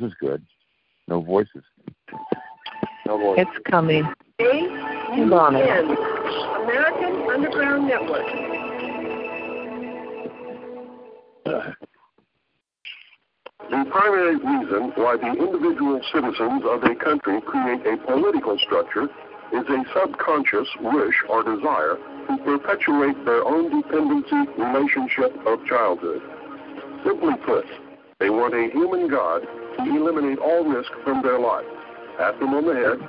This is good. No voices. No voices. It's coming. Hold on. American Underground Network. The primary reason why the individual citizens of a country create a political structure is a subconscious wish or desire to perpetuate their own dependency relationship of childhood. Simply put, they want a human God to eliminate all risk from their life, pat them on the head,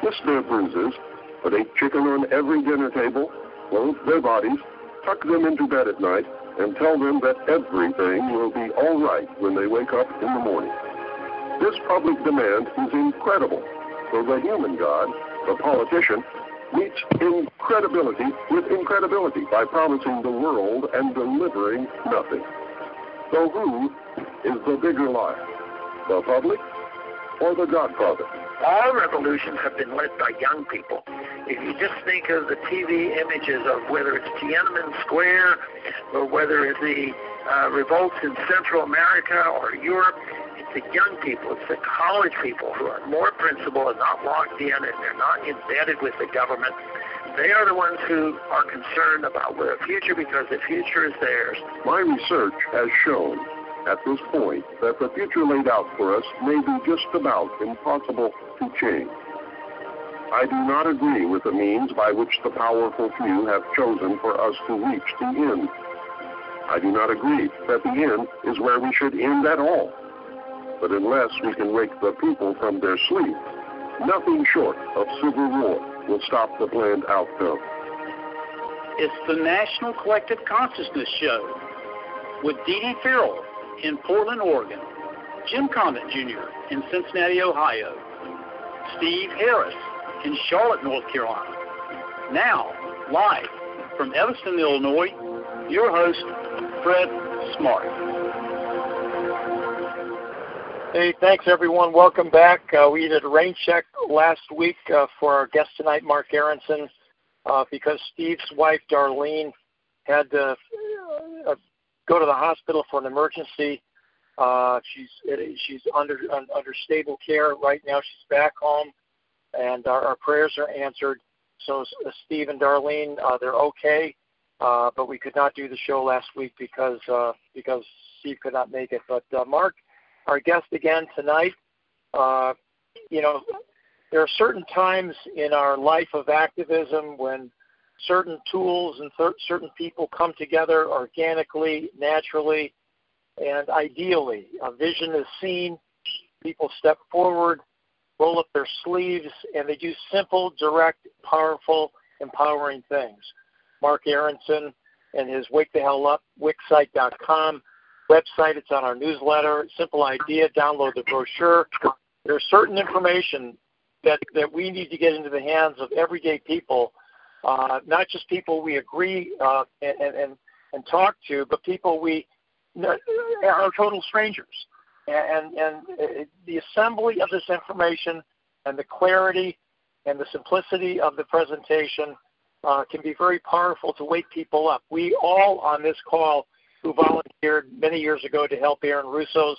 kiss their bruises, put a chicken on every dinner table, clothe their bodies, tuck them into bed at night, and tell them that everything will be all right when they wake up in the morning. This public demand is incredible, so the human God, the politician, meets incredibility with incredibility by promising the world and delivering nothing. So who is the bigger lie? the public or the Godfather? All revolutions have been led by young people. If you just think of the TV images of whether it's Tiananmen Square or whether it's the uh, revolts in Central America or Europe, it's the young people, it's the college people who are more principled and not locked in and they're not embedded with the government. They are the ones who are concerned about the future because the future is theirs. My research has shown at this point that the future laid out for us may be just about impossible to change. I do not agree with the means by which the powerful few have chosen for us to reach the end. I do not agree that the end is where we should end at all. But unless we can wake the people from their sleep, nothing short of civil war will stop the planned outcome. It's the National Collective Consciousness Show with Dee Dee Farrell in Portland, Oregon, Jim Condit Jr. in Cincinnati, Ohio, Steve Harris in Charlotte, North Carolina. Now, live from Evanston, Illinois, your host, Fred Smart. Hey, thanks everyone. Welcome back. Uh, we did a rain check last week uh, for our guest tonight, Marc Aronson, uh, because Steve's wife, Darlene, had to uh, go to the hospital for an emergency. Uh, she's she's under under stable care right now. She's back home, and our, our prayers are answered. So uh, Steve and Darlene, uh, they're okay, uh, but we could not do the show last week because uh, because Steve could not make it. But uh, Marc, our guest again tonight. Uh, you know, there are certain times in our life of activism when certain tools and th- certain people come together organically, naturally, and ideally. A vision is seen, people step forward, roll up their sleeves, and they do simple, direct, powerful, empowering things. Marc Aronson and his Wake the Hell Up, wixsite.com website. It's on our newsletter. Simple idea. Download the brochure. There's certain information that, that we need to get into the hands of everyday people uh, not just people we agree uh, and, and, and talk to, but people we are total strangers. And, and uh, the assembly of this information and the clarity and the simplicity of the presentation uh, can be very powerful to wake people up. We all on this call who volunteered many years ago to help Aaron Russo's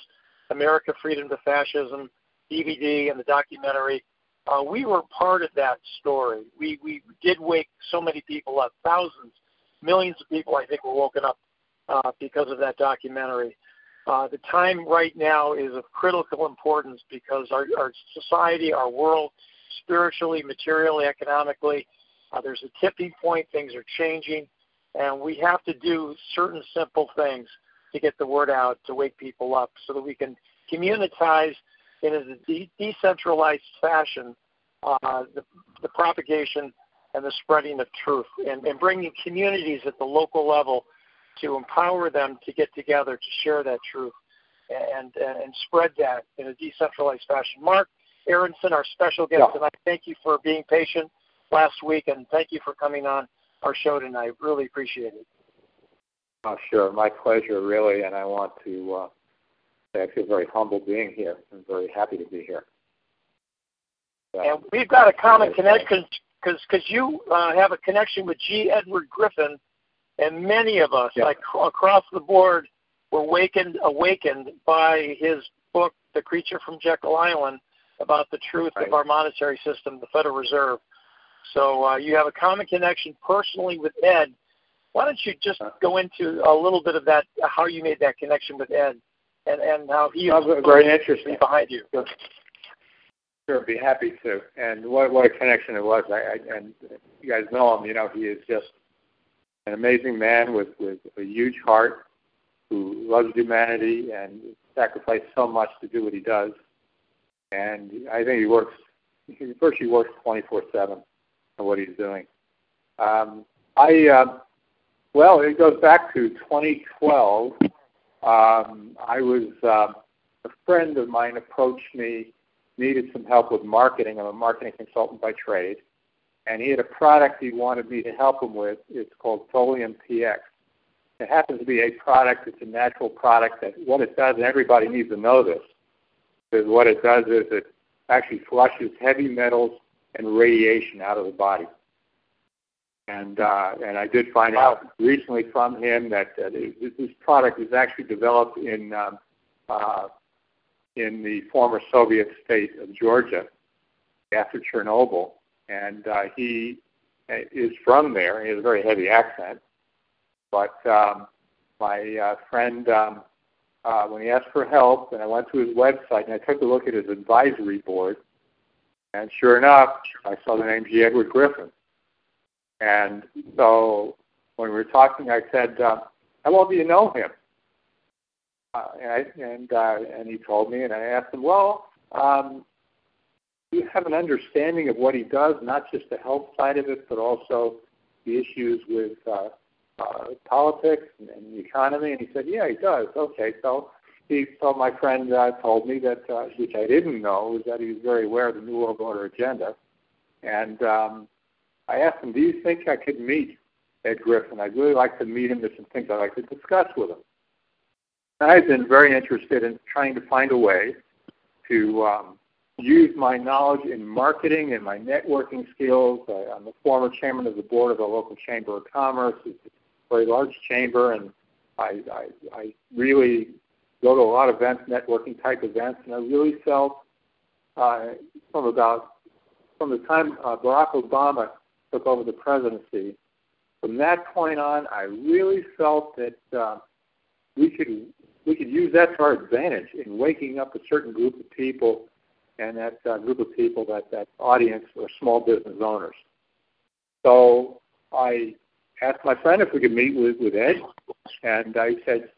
America Freedom to Fascism DVD and the documentary uh, we were part of that story. We we did wake so many people up, thousands, millions of people. I think were woken up uh, because of that documentary. Uh, the time right now is of critical importance because our, our society, our world, spiritually, materially, economically, uh, there's a tipping point. Things are changing, and we have to do certain simple things to get the word out to wake people up, so that we can communitize in a de- decentralized fashion uh, the, the propagation and the spreading of truth and, and bringing communities at the local level to empower them to get together to share that truth and, and, and spread that in a decentralized fashion. Marc Aronson, our special guest yeah. tonight, thank you for being patient last week and thank you for coming on our show tonight. Really appreciate it. Oh, sure. My pleasure, really. And I want to uh, I feel very humbled being here. I'm very happy to be here. So, and we've got a common connection because because you uh, have a connection with G. Edward Griffin, and many of us, yeah. like across the board, were awakened awakened by his book the creature from Jekyll Island about the truth right. of our monetary system, the Federal Reserve. So uh, you have a common connection personally with Ed. Why don't you just go into a little bit of that, how you made that connection with Ed, and and how he was very interesting behind you. Sure, be happy to. And what what a connection it was. I, I and you guys know him. You know, he is just an amazing man with with a huge heart, who loves humanity and sacrificed so much to do what he does. And I think he works. He virtually works 24/7 on what he's doing. Um, I uh, well, it goes back to 2012. Um, I was uh, a friend of mine approached me needed some help with marketing. I'm a marketing consultant by trade. And he had a product he wanted me to help him with. It's called Folium PX. It happens to be a product, it's a natural product that what it does, and everybody needs to know this, is what it does is it actually flushes heavy metals and radiation out of the body. And uh, and I did find out recently from him that uh, this product is actually developed in um, uh, in the former Soviet state of Georgia after Chernobyl, and uh, he is from there. He has a very heavy accent, but um, my uh, friend, um, uh, when he asked for help, and I went to his website and I took a look at his advisory board, and sure enough, I saw the name G. Edward Griffin. And so when we were talking, I said, uh, "How well do you know him?" uh, and I, and uh, and he told me, and I asked him, well, um, do you have an understanding of what he does, not just the health side of it, but also the issues with uh, uh, politics and, and the economy? And he said, yeah, he does. Okay, so he so my friend uh, told me that, uh, which I didn't know, was that he was very aware of the New World Order agenda, and um, I asked him, do you think I could meet Ed Griffin? I'd really like to meet him. There's some things I'd like to discuss with him. I've been very interested in trying to find a way to um, use my knowledge in marketing and my networking skills. I, I'm the former chairman of the board of the local chamber of commerce. It's a very large chamber, and I, I, I really go to a lot of events, networking type events, and I really felt uh, from about from the time uh, Barack Obama took over the presidency, from that point on, I really felt that uh, we could we could use that to our advantage in waking up a certain group of people, and that uh, group of people, that that audience, are small business owners. So I asked my friend if we could meet with with Ed, and I said,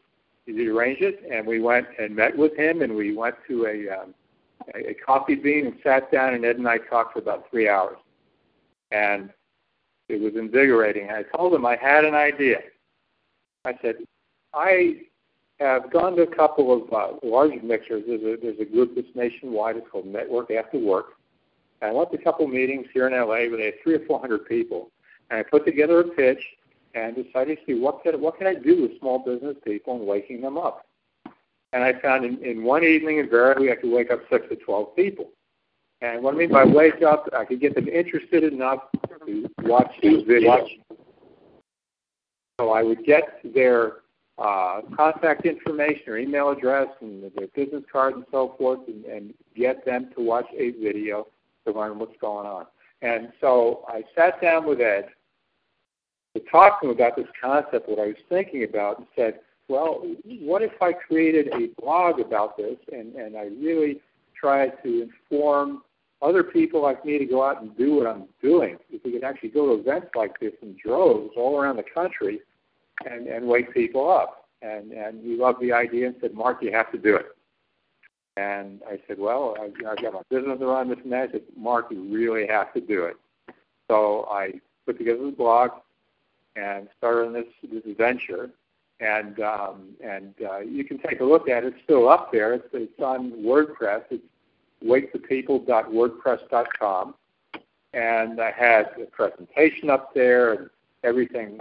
"Did you arrange it?" And we went and met with him, and we went to a um, a coffee bean and sat down, and Ed and I talked for about three hours, and it was invigorating. I told him I had an idea. I said, I have gone to a couple of uh, large mixers. There's a, there's a group that's nationwide. It's called Network After Work. I went to a couple of meetings here in LA where they had three or four hundred people. And I put together a pitch and decided to see what can, what can I do with small business people and waking them up. And I found in, in one evening, invariably, I could wake up six to 12 people. And what I mean by wake up, I could get them interested enough to watch these videos. So I would get their uh, contact information or email address and their business card and so forth, and, and get them to watch a video to learn what's going on. And so I sat down with Ed to talk to him about this concept, what I was thinking about, and said, well, what if I created a blog about this and, and I really tried to inform other people like me to go out and do what I'm doing? If we could actually go to events like this in droves all around the country and, and wake people up. And, and he loved the idea and said, Marc, you have to do it. And I said, well, I, I've got my business run this and that. Said, Marc, you really have to do it. So I put together the blog and started this, this venture. And um, and uh, you can take a look at it. It's still up there. It's, it's on WordPress. It's wakethepeople.wordpress.com. And I had a presentation up there and everything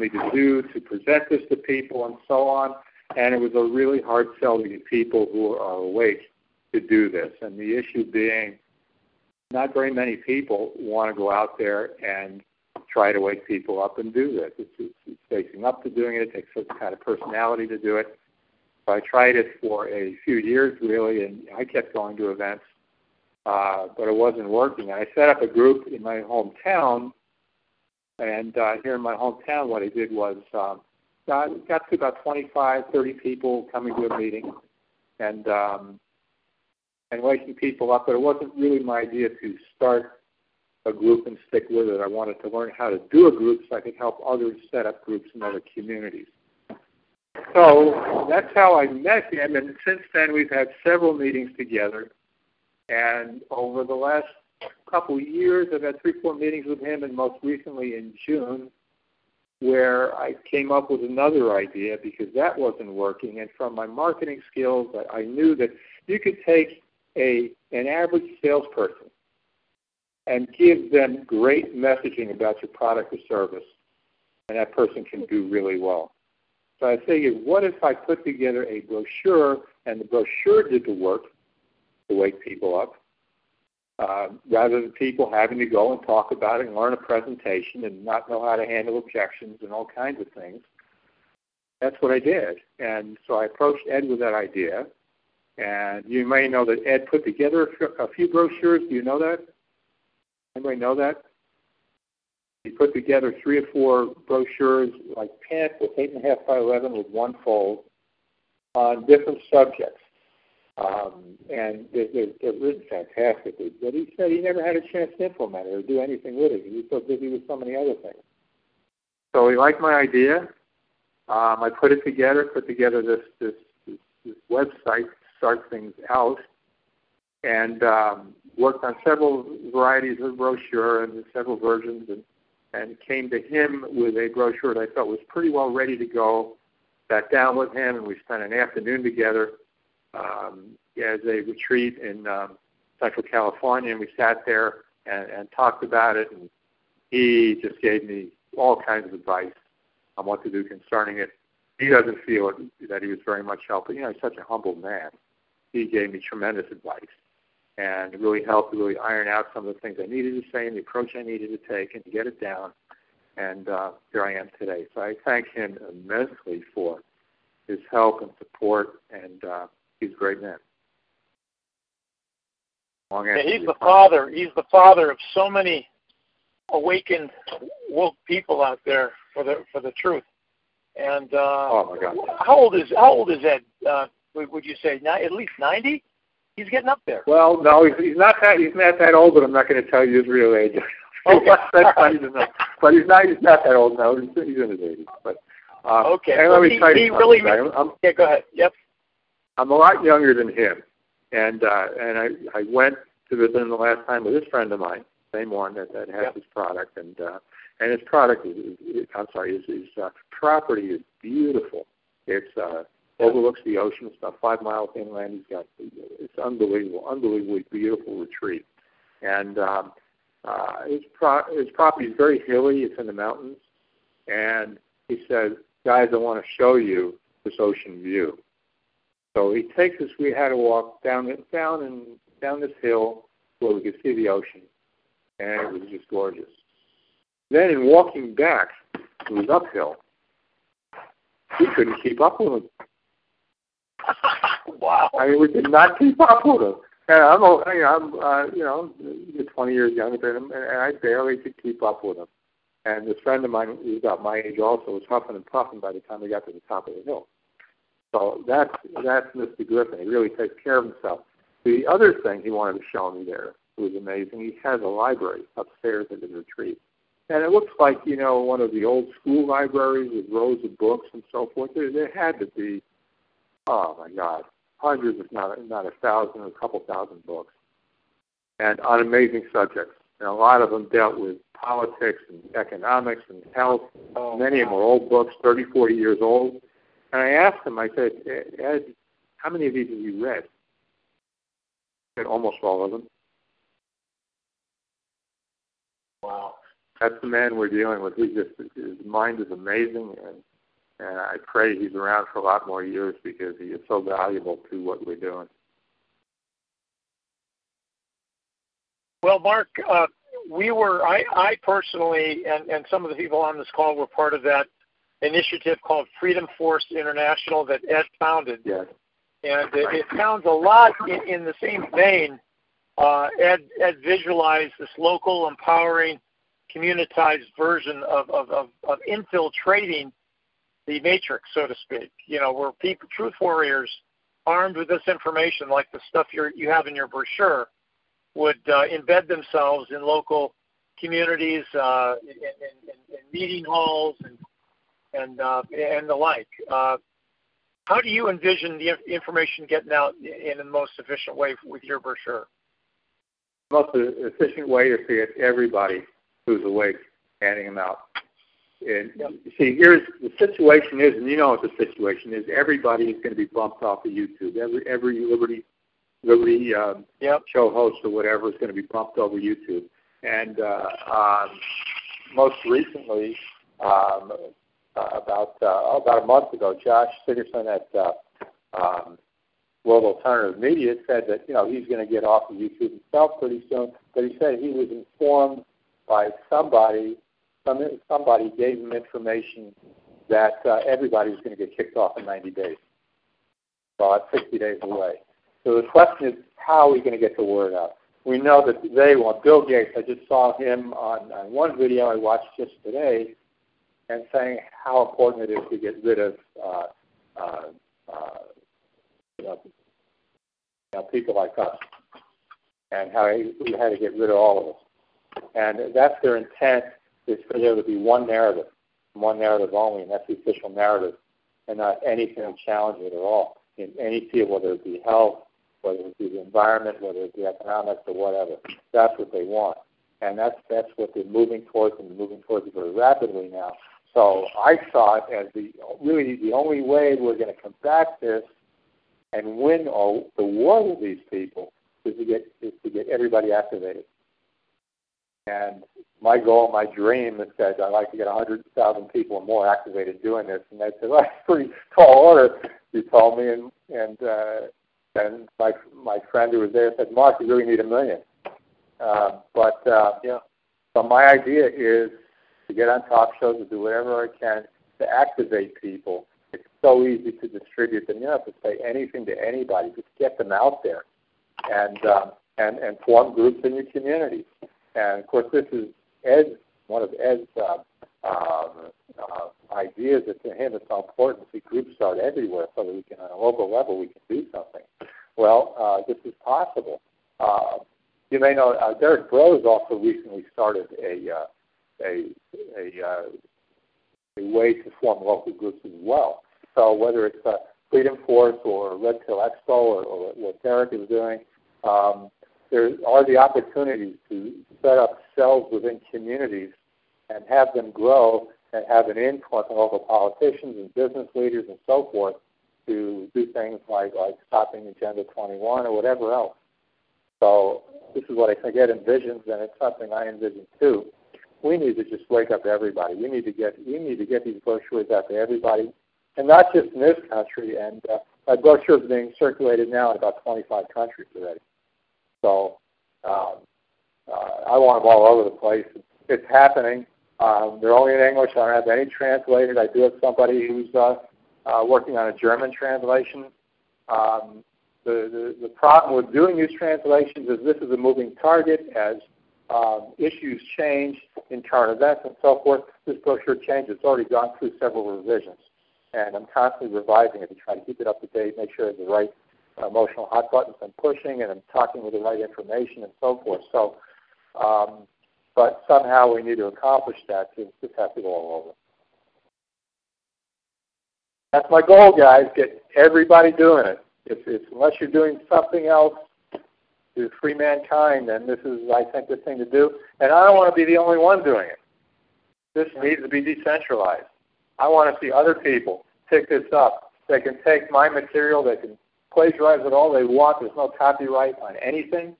need to do to present this to people and so on. And it was a really hard sell to get people who are awake to do this. And the issue being, not very many people want to go out there and try to wake people up and do this. It's, it's, it's facing up to doing it. It takes some kind of personality to do it. So I tried it for a few years, really, and I kept going to events, uh, but it wasn't working. I set up a group in my hometown, and uh, here in my hometown, what I did was um, got, got to about 25, 30 people coming to a meeting, and um, and waking people up. But it wasn't really my idea to start a group and stick with it. I wanted to learn how to do a group so I could help others set up groups in other communities. So that's how I met him, and since then we've had several meetings together. And over the last couple years, I've had three, four meetings with him, and most recently in June, where I came up with another idea because that wasn't working. And from my marketing skills, I, I knew that you could take a an average salesperson and give them great messaging about your product or service, and that person can do really well. So I figured, what if I put together a brochure, and the brochure did the work to wake people up, uh, rather than people having to go and talk about it and learn a presentation and not know how to handle objections and all kinds of things. That's what I did. And so I approached Ed with that idea. And you may know that Ed put together a few brochures. Do you know that? Anybody know that? He put together three or four brochures, like pants with eight and a half by eleven with one fold, on different subjects. Um, and they're, they're, they're written fantastically. But he said he never had a chance to implement it or do anything with it. He was so busy with so many other things. So he liked my idea. Um, I put it together, put together this, this, this, this website to start things out, and um, worked on several varieties of brochure and several versions, and, and came to him with a brochure that I felt was pretty well ready to go. Sat down with him, and we spent an afternoon together um, as a retreat in um, Central California, and we sat there and, and talked about it. And he just gave me all kinds of advice on what to do concerning it. He doesn't feel that he was very much helpful. You know, he's such a humble man. He gave me tremendous advice and it really helped to really iron out some of the things I needed to say and the approach I needed to take and to get it down. And uh, here I am today. So I thank him immensely for his help and support, and uh, he's a great man. Yeah, he's the father. He's the father of so many awakened woke people out there for the for the truth. And uh, oh my God, how old is how old is Ed? Uh, would you say at least ninety? He's getting up there. Well, no, he's, he's not that he's not that old, but I'm not going to tell you his real age. Okay. but he's not he's not that old now. He's, he's in his 80s. But uh, okay, and well, let me he, tell you he really. I'm, I'm, yeah, go ahead. Yep. I'm a lot younger than him, and uh, and I I went to visit him the last time with this friend of mine, same one that that has yep. his product, and uh, and his product is, is I'm sorry, his his uh, property is beautiful. It's uh, overlooks the ocean. It's about five miles inland. He's got it's unbelievable, unbelievably beautiful retreat, and um, uh, his pro- his property is very hilly. It's in the mountains, and he said, "Guys, I want to show you this ocean view." So he takes us. We had to walk down down and down this hill where we could see the ocean, and it was just gorgeous. Then in walking back, it was uphill. We couldn't keep up with him. Wow. I mean, we did not keep up with him. And I'm, you know, I'm, uh, you know, 20 years younger than him, and I barely could keep up with him. And this friend of mine, who's about my age, also was huffing and puffing by the time we got to the top of the hill. So that's that's Mr. Griffin. He really takes care of himself. The other thing he wanted to show me there was amazing. He has a library upstairs at the retreat, and it looks like you know one of the old school libraries with rows of books and so forth. There, there had to be oh my God, hundreds, if not not a thousand, a couple thousand books, and on amazing subjects. And a lot of them dealt with politics and economics and health. Oh, Many of them were old books, 30, 40 years old. And I asked him, I said, Ed, how many of these have you read? He said, almost all of them. Wow. That's the man we're dealing with. He just his mind is amazing, and and I pray he's around for a lot more years because he is so valuable to what we're doing. Well, Marc, uh, we were I, I personally and, and some of the people on this call were part of that initiative called Freedom Force International that Ed founded. Yes. And it, it sounds a lot in, in the same vein. Uh, Ed, Ed visualized this local, empowering, communitized version of, of, of, of infiltrating the matrix, so to speak. You know, where people, truth warriors, armed with this information, like the stuff you you have in your brochure, would uh, embed themselves in local communities, uh, in, in, in, meeting halls, and and uh, and the like. Uh, how do you envision the information getting out in the most efficient way with your brochure? The most efficient way is to get everybody who's awake handing them out. And yep. see, here's the situation is, and you know what the situation is. Everybody is going to be bumped off of YouTube. Every every Liberty Liberty um, yep. show host or whatever is going to be bumped over YouTube. And uh, um, most recently, um, uh, about uh, about a month ago, Josh Sigurdson at uh, um, World Alternative Media said that you know he's going to get off of YouTube himself pretty soon. But he said he was informed by somebody, some, somebody gave him information that uh, everybody was going to get kicked off in 90 days. So that's 60 days away. So the question is, how are we going to get the word out? We know that they want Bill Gates. I just saw him on, on one video I watched just today, and saying how important it is to get rid of uh, uh, uh, you know, people like us, and how we had to get rid of all of us. And that's their intent is for there to be one narrative, one narrative only, and that's the official narrative, and not anything to challenge it at all in any field, whether it be health, whether it be the environment, whether it be economics or whatever. That's what they want. And that's that's what they're moving towards and moving towards it very rapidly now. So I saw it as the really the only way we're going to combat this and win all, the war with these people is to get is to get everybody activated. And my goal, my dream is that I'd like to get 100,000 people or more activated doing this. And they said, well, that's pretty tall order, you told me. And, and, uh, and my, my friend who was there said, Marc, you really need a million. Uh, but, uh, yeah. So my idea is to get on talk shows, to do whatever I can to activate people. It's so easy to distribute them. You don't have to say anything to anybody. Just get them out there and, um, and, and form groups in your communities. And of course, this is Ed's one of Ed's uh, um, uh, ideas that to him it's so important to see groups start everywhere so that we can, on a local level, we can do something. Well, uh, this is possible. Uh, you may know uh, Derek Broze also recently started a uh, a a, uh, a way to form local groups as well. So whether it's uh, Freedom Force or Red Pill Expo or, or what Derek is doing, um, there are the opportunities to set up cells within communities and have them grow and have an influence local politicians and business leaders and so forth to do things like like stopping Agenda 21 or whatever else. So this is what I think Ed envisions, and it's something I envision too. We need to just wake up everybody. We need to get we need to get these brochures out to everybody, and not just in this country. And uh, my brochure is being circulated now in about 25 countries already. So um, uh, I want them all over the place. It's happening. Um, they're only in English. I don't have any translated. I do have somebody who's uh, uh, working on a German translation. Um, the, the, the problem with doing these translations is this is a moving target as um, issues change in current events and so forth. This brochure changes. It's already gone through several revisions. And I'm constantly revising it to try to keep it up to date, make sure it's the right emotional hot buttons I'm pushing and I'm talking with the right information and so forth. So, um, but somehow we need to accomplish that to just have to go all over. That's my goal, guys. Get everybody doing it. If, if unless you're doing something else to free mankind, then this is, I think, the thing to do. And I don't want to be the only one doing it. This needs to be decentralized. I want to see other people pick this up. They can take my material, they can plagiarize it all they want. There's no copyright on anything.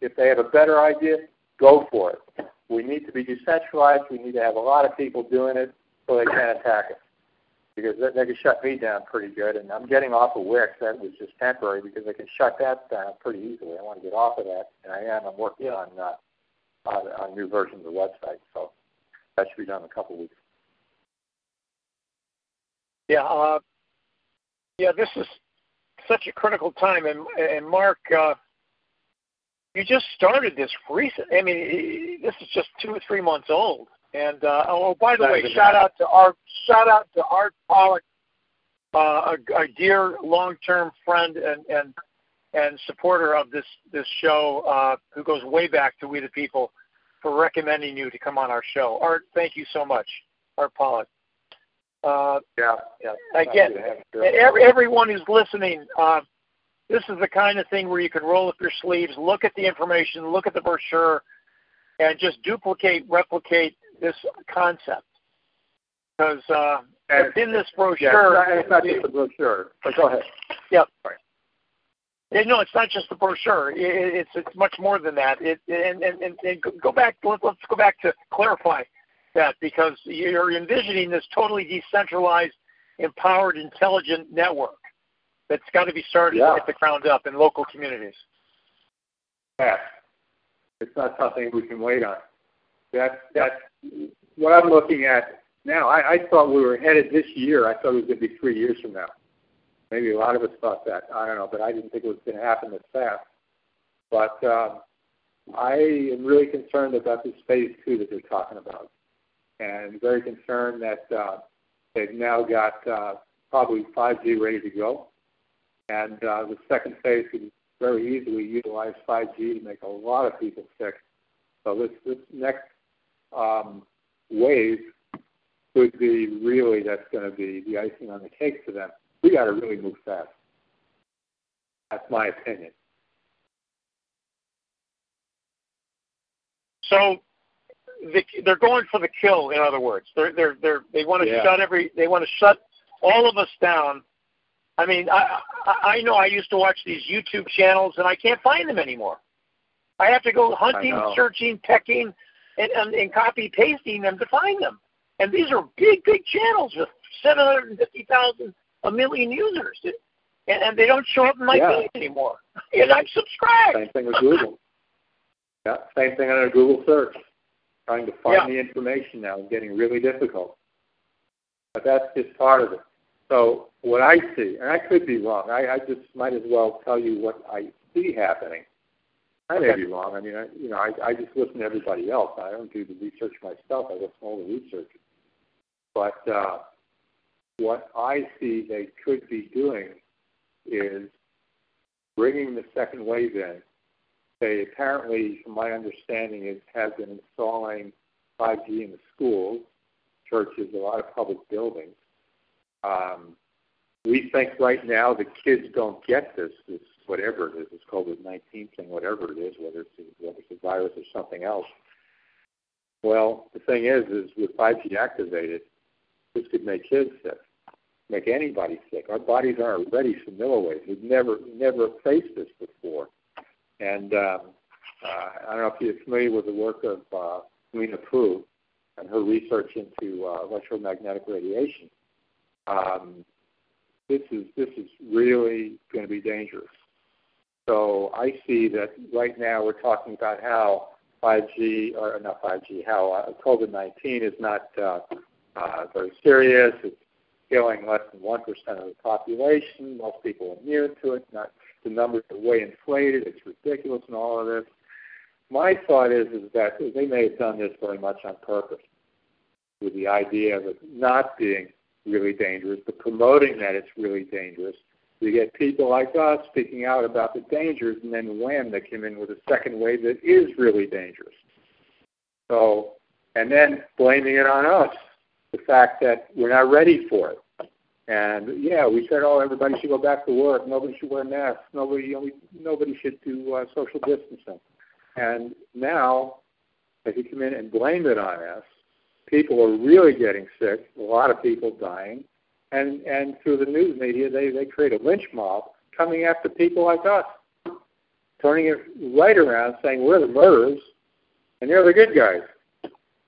If they have a better idea, go for it. We need to be decentralized. We need to have a lot of people doing it so they can't attack us. Because they, they can shut me down pretty good. And I'm getting off of Wix. That was just temporary because they can shut that down pretty easily. I want to get off of that. And I am. I'm working on, uh, on, on new versions of the website. So that should be done in a couple of weeks. Yeah, uh, yeah. This is such a critical time, and and Marc, uh, you just started this recent. I mean, this is just two or three months old. And uh, oh, by the way, shout out to Art. Shout out to Art Pollock, uh, a, a dear long-term friend and and and supporter of this this show, uh, who goes way back to We the People, for recommending you to come on our show. Art, thank you so much, Art Pollock. Uh, yeah, yeah. Again, every, everyone who's listening, uh, this is the kind of thing where you can roll up your sleeves, look at the information, look at the brochure, and just duplicate, replicate this concept. Because uh, in this brochure, yeah, it's not, it's not just the brochure. But go ahead. Yep. Sorry. No, it's not just the brochure. It's it's much more than that. It and and, and go back. Let's go back to clarify that because you're envisioning this totally decentralized, empowered, intelligent network that's got to be started yeah. at the ground up in local communities. Yeah, it's not something we can wait on. That's that's what I'm looking at now. I, I thought we were headed this year. I thought it was going to be three years from now. Maybe a lot of us thought that. I don't know, but I didn't think it was going to happen this fast. But uh, I am really concerned about this phase two that they're talking about, and very concerned that uh, they've now got uh, probably 5G ready to go, and uh, the second phase could very easily utilize 5G to make a lot of people sick. So this this next um, wave could be really that's going to be the icing on the cake for them. We got to really move fast. That's my opinion. So the, they're going for the kill. In other words, they're they're they're they want to yeah. shut every they want to shut all of us down. I mean, I I I know I used to watch these YouTube channels and I can't find them anymore. I have to go hunting, searching, pecking, and, and, and copy pasting them to find them. And these are big, big channels with 750,000, a million users. And, and they don't show up in my yeah. feed anymore. And I'm subscribed. Same thing with Google. yeah, same thing on a Google search. Trying to find yeah. the information now is getting really difficult. But that's just part of it. So what I see, and I could be wrong, I, I just might as well tell you what I see happening. I may be wrong. I mean, I, you know, I, I just listen to everybody else. I don't do the research myself. I listen to all the research. But uh, what I see they could be doing is bringing the second wave in. They apparently, from my understanding, is have been installing 5G in the schools, churches, a lot of public buildings. Um, we think right now the kids don't get this, this whatever it is, this COVID 19 thing, whatever it is, whether it's, whether it's a virus or something else. Well, the thing is, is with 5G activated, this could make kids sick, make anybody sick. Our bodies aren't ready for milliwaves. We've never, never faced this before. And um, uh, I don't know if you're familiar with the work of uh, Lena Pu and her research into uh, electromagnetic radiation. Um, this is this is really going to be dangerous. So I see that right now we're talking about how 5G or not 5G, how uh, COVID-19 is not uh, uh, very serious. It's killing less than one percent of the population. Most people immune to it. Not the numbers are way inflated. It's ridiculous and all of this. My thought is is that they may have done this very much on purpose, with the idea of it not being really dangerous, but promoting that it's really dangerous. You get people like us speaking out about the dangers, and then wham, they come in with a second wave that is really dangerous. So, and then blaming it on us, the fact that we're not ready for it. And yeah, we said, oh, everybody should go back to work. Nobody should wear masks. Nobody, nobody should do uh, social distancing. And now, if you come in and blame it on us, people are really getting sick, a lot of people dying, and and through the news media they they create a lynch mob coming after people like us, turning it right around, saying we're the murderers and they're the good guys.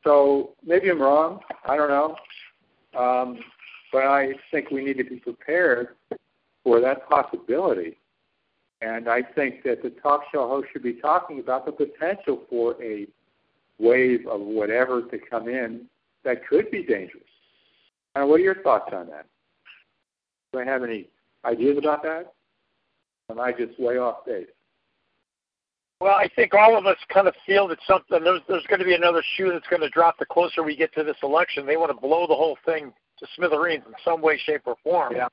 So maybe I'm wrong. I don't know, um, but I think we need to be prepared for that possibility. And I think that the talk show host should be talking about the potential for a wave of whatever to come in that could be dangerous. Uh, what are your thoughts on that? Do I have any ideas about that? Am I just way off base? Well, I think all of us kind of feel that something there's there's going to be another shoe that's going to drop the closer we get to this election. They want to blow the whole thing to smithereens in some way, shape, or form. Yeah.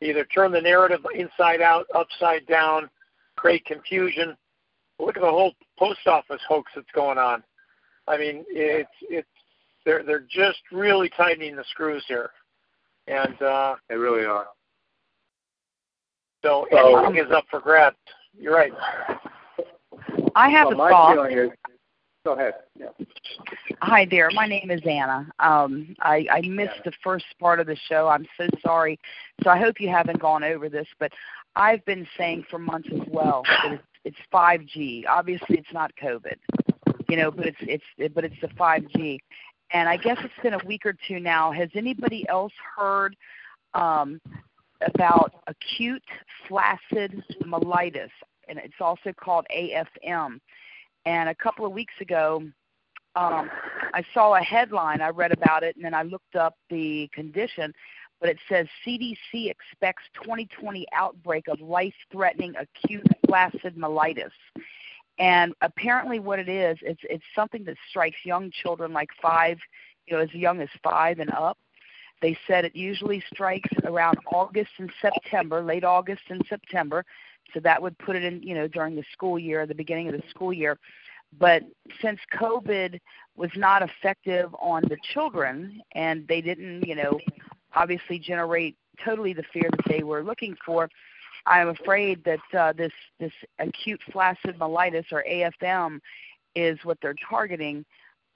Either turn the narrative inside out, upside down, create confusion. Look at the whole post office hoax that's going on. I mean, it's it's they're they're just really tightening the screws here, and uh, they really are. So anything is up for grabs. You're right. I have well, a my thought. feeling is, go ahead. Yeah. Hi there. My name is Anna. Um, I, I missed the first part of the show. I'm so sorry. So I hope you haven't gone over this, but I've been saying for months as well that it's, it's 5G. Obviously, it's not COVID, you know, but it's it's but it's the 5G. And I guess it's been a week or two now. Has anybody else heard um, about acute flaccid myelitis? And it's also called AFM. And a couple of weeks ago, um, I saw a headline. I read about it, and then I looked up the condition. But it says CDC expects 2020 outbreak of life-threatening acute flaccid myelitis. And apparently, what it is, it's it's something that strikes young children, like five, you know, as young as five and up. They said it usually strikes around August and September, late August and September. So that would put it in, you know, during the school year, the beginning of the school year. But since COVID was not effective on the children and they didn't, you know, obviously generate totally the fear that they were looking for, I'm afraid that uh, this this acute flaccid myelitis or AFM is what they're targeting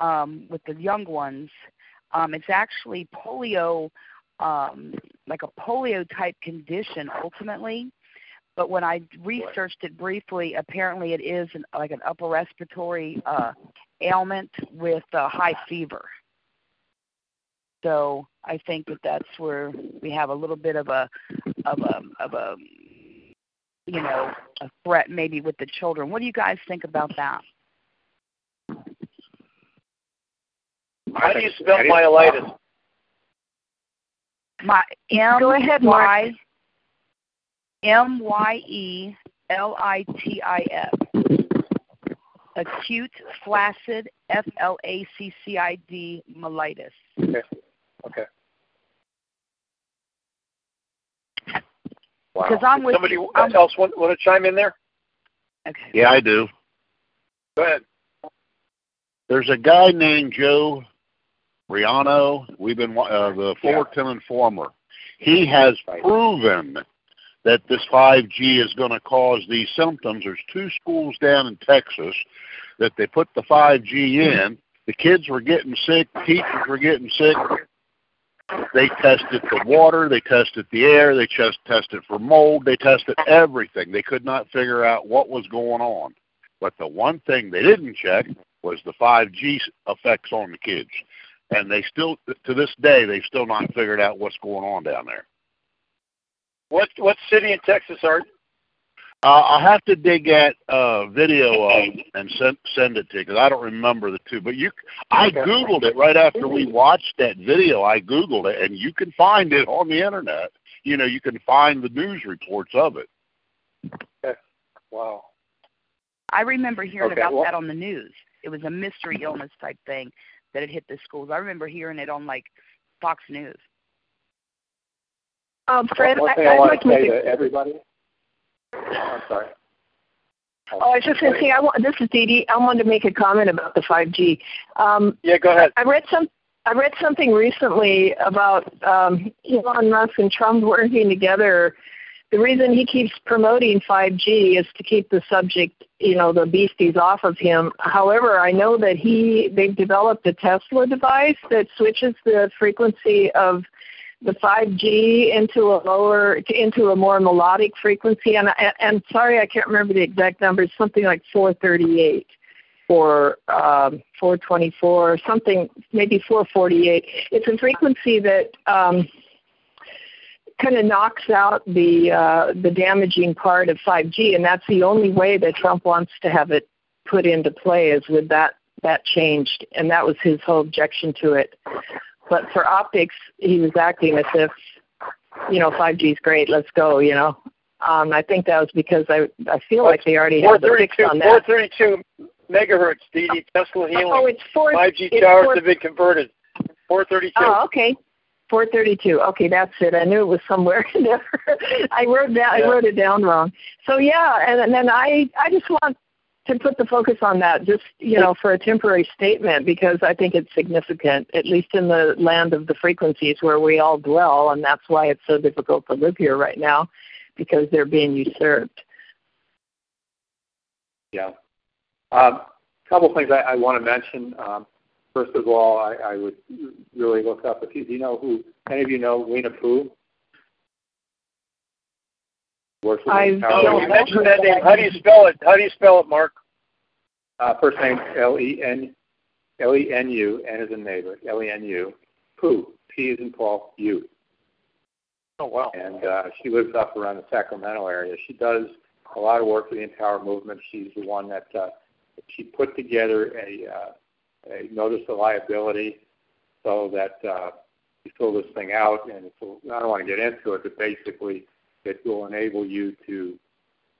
um, with the young ones. Um, it's actually polio, um, like a polio type condition ultimately. But when I researched it briefly, apparently it is an, like an upper respiratory uh, ailment with uh, high fever. So I think that that's where we have a little bit of a of a of a you know a threat maybe with the children. What do you guys think about that? How do you spell myelitis? My M Go ahead, Marc. Y M Y E L I T I S. Acute flaccid F L A C C I D myelitis. Okay. Okay. Wow. Because I'm with Somebody you. I'm- else want, want to chime in there? Okay. Yeah, I do. Go ahead. There's a guy named Joe Imbriano. We've been wa- uh, the Fullerton Informer. He has proven that this 5G is going to cause these symptoms. There's two schools down in Texas that they put the 5G in. The kids were getting sick. Teachers were getting sick. They tested the water. They tested the air. They just tested for mold. They tested everything. They could not figure out what was going on. But the one thing they didn't check was the 5G effects on the kids. And they still, to this day, they've still not figured out what's going on down there. What what city in Texas are? Uh, I'll have to dig at uh, video of and send send it to you because I don't remember the two. But you, I googled it right after we watched that video. I googled it, and you can find it on the internet. You know, you can find the news reports of it. Wow. I remember hearing Okay, about well- that on the news. It was a mystery illness type thing that had hit the schools. I remember hearing it on like Fox News. Um, Fred, One I, thing I I'd want like to say to everybody. Oh, I'm sorry. Oh, I was just going to say, I want, this is Dee Dee. I wanted to make a comment about the 5G. Um, Yeah, go ahead. I read some. I read something recently about um, Elon Musk and Trump working together. The reason he keeps promoting 5G is to keep the subject, you know, the beasties off of him. However, I know that he they've developed a Tesla device that switches the frequency of the 5G into a lower into a more melodic frequency. And I, and sorry, I can't remember the exact number. It's something like 438 or um, 424 or something, maybe 448. It's a frequency that um, kind of knocks out the uh, the damaging part of 5G, and that's the only way that Trump wants to have it put into play is with that that changed, and that was his whole objection to it. But for optics, he was acting as if you know, 5G is great. Let's go. You know, um, I think that was because I I feel like they already have the fix on that. 432 megahertz, DD Tesla healing. Oh, it's four. 5G it's towers four, have been converted. 432. Oh, okay. 432. Okay, that's it. I knew it was somewhere in there. I wrote that. Yeah. I wrote it down wrong. So yeah, and, and then I I just want to put the focus on that, just you know, for a temporary statement because I think it's significant, at least in the land of the frequencies where we all dwell, and that's why it's so difficult to live here right now, because they're being usurped. Yeah. Um, a couple of things I, I want to mention. Um, first of all, I, I would really look up if you, do you know who any of you know Lena Pu? Works with I've- Empower don't you mentioned that name. How do you spell it? How do you spell it, Marc? Uh, first name L E N L E N U N is in neighbor L E N U Pu P is in Paul U Oh, wow. and uh, she lives up around the Sacramento area. She does a lot of work for the Empower movement. She's the one that uh, she put together a, uh, a notice of liability so that uh, you fill this thing out, and it's, I don't want to get into it, but basically it will enable you to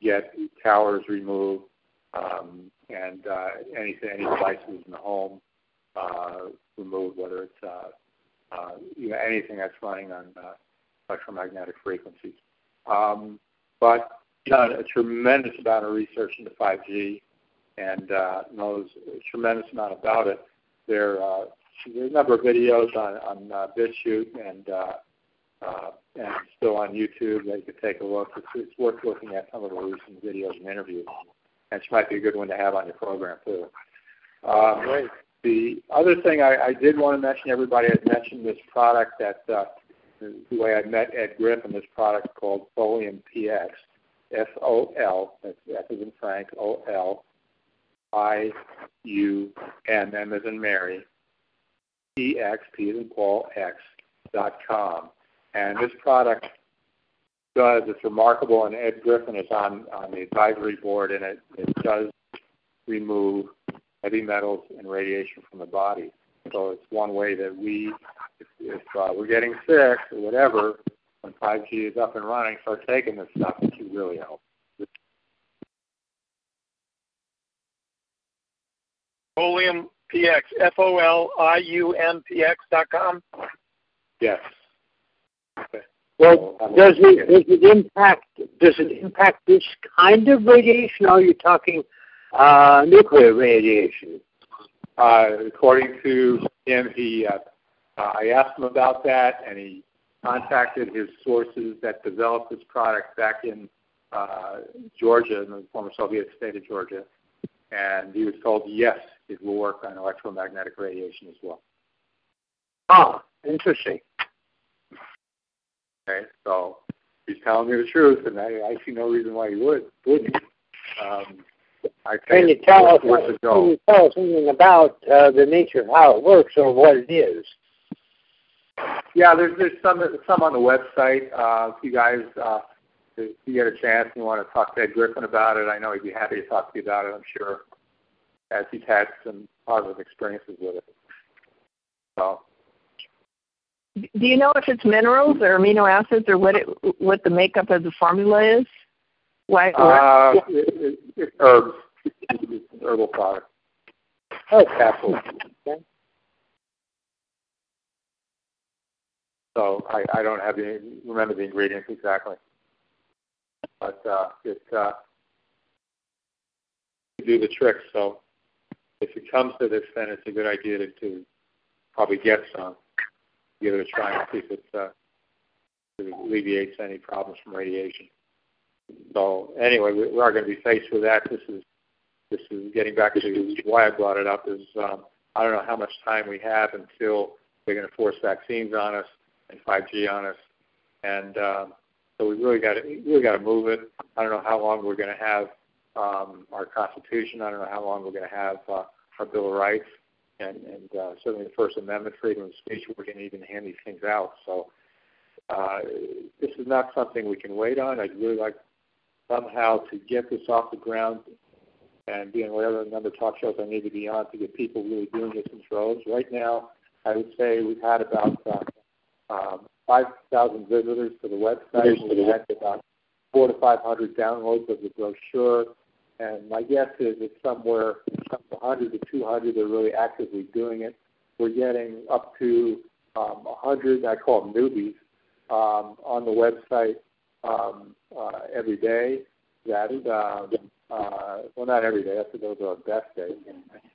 get towers removed um, and uh, anything, any devices in the home uh, removed, whether it's uh, uh, you know, anything that's running on uh, electromagnetic frequencies. Um, but done a tremendous amount of research into 5G and uh, knows a tremendous amount about it. There, uh, there's a number of videos on, on uh, BitChute and uh, uh, and still on YouTube that you could take a look. It's, it's worth looking at some of the recent videos and interviews. And she might be a good one to have on your program too. Um, Great. the other thing I, I did want to mention, everybody had mentioned this product that uh, the way I met Ed Griffin, this product called Folium PX, F O L, that's F as in Frank, O L, I U M M as in Mary, P X, P as in Paul, X, dot com. And this product does, it's remarkable, and Ed Griffin is on, on the advisory board, and it, it does remove heavy metals and radiation from the body. So it's one way that we, if, if uh, we're getting sick or whatever, when 5G is up and running, start taking this stuff, it can really help. Folium PX, F O L I U M P X dot com. Yes. Well, does it does it impact does it impact this kind of radiation? Or are you talking uh, nuclear radiation? Uh, according to him, he uh, uh, I asked him about that, and he contacted his sources that developed this product back in uh, Georgia, in the former Soviet state of Georgia, and he was told yes, it will work on electromagnetic radiation as well. Ah, interesting. Okay, so he's telling me the truth, and I, I see no reason why he would wouldn't. Um, I Can you tell us it's can you tell us something about uh, the nature of how it works or what it is? Yeah, there's there's some some on the website. Uh, if you guys uh, if you get a chance and you want to talk to Ed Griffin about it, I know he'd be happy to talk to you about it. I'm sure, as he's had some positive experiences with it. So Do you know if it's minerals or amino acids or what it what the makeup of the formula is? Why? uh, it, it, herbs, herbal product. Oh, Capsules. So I, I don't have remember the ingredients exactly, but uh, it uh, do the trick. So if it comes to this, then it's a good idea to, to probably get some, give it a try and see if it, uh, it alleviates any problems from radiation. So anyway, we, we are going to be faced with that. This is this is getting back to why I brought it up. Is um, I don't know how much time we have until they're going to force vaccines on us and 5G on us, and um, so we really got to really got to move it. I don't know how long we're going to have um, our Constitution. I don't know how long we're going to have uh, our Bill of Rights, and, and uh, certainly the First Amendment, freedom of speech. We're going to even hand these things out. So uh, this is not something we can wait on. I'd really like somehow to get this off the ground and be on whatever number of talk shows I need to be on to get people really doing this in droves. Right now, I would say we've had about uh, um, five thousand visitors to the website. We had about four to five hundred downloads of the brochure, and my guess is it's somewhere 100 to 200 that are really actively doing it. We're getting up to um, 100, I call them newbies, um, on the website um, uh, every day. That uh, uh, well, not every day. That's those are our best days.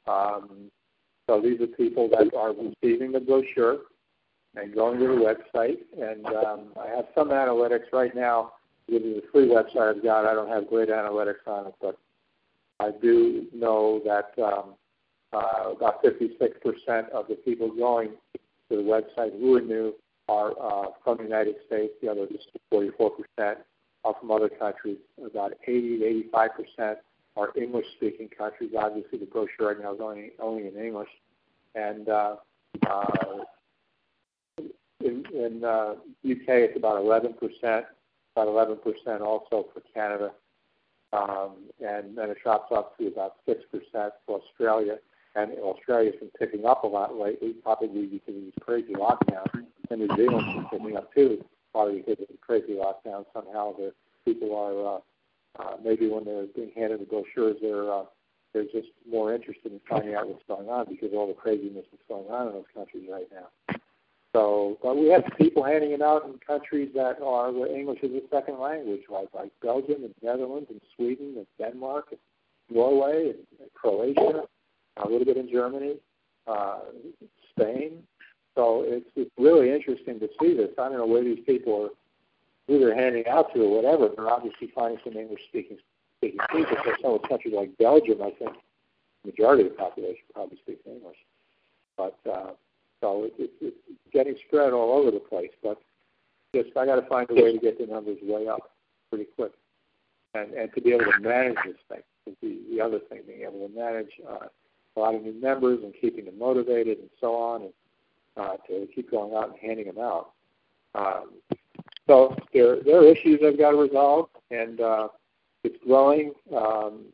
Um, so these are people that are receiving the brochure and going to the website. And um, I have some analytics right now. This is a free website I've got. I don't have great analytics on it, but I do know that um, uh, about 56% of the people going to the website who are new are uh, from the United States. The other 44% are from other countries. About 80 to 85% are English-speaking countries. Obviously, the brochure right now is only only in English, and uh, uh, in, in uh, UK it's about 11%, about 11% also for Canada, and then it drops up to about 6% for Australia. And Australia's been picking up a lot lately, probably because of these crazy lockdowns. And New Zealand's picking up too, probably because of the crazy lockdowns. Somehow the people are uh, uh, maybe when they're being handed the brochures, they're uh, they're just more interested in finding out what's going on because all the craziness that's going on in those countries right now. So, but we have people handing it out in countries that are where English is a second language, like like Belgium and Netherlands and Sweden and Denmark and Norway and, and Croatia, a little bit in Germany, uh, Spain. So it's it's really interesting to see this. I don't know where these people are who they're handing out to or whatever. They're obviously finding some English speaking speaking people. So some of countries like Belgium, I think, the majority of the population probably speaks English. But uh, so it, it, it's getting spread all over the place. But just I got to find a way to get the numbers way up pretty quick, and and to be able to manage this thing is the, the other thing. Being able to manage uh, a lot of new members and keeping them motivated and so on, and uh, to keep going out and handing them out. Um, so there there are issues I've got to resolve, and uh, it's growing. Um,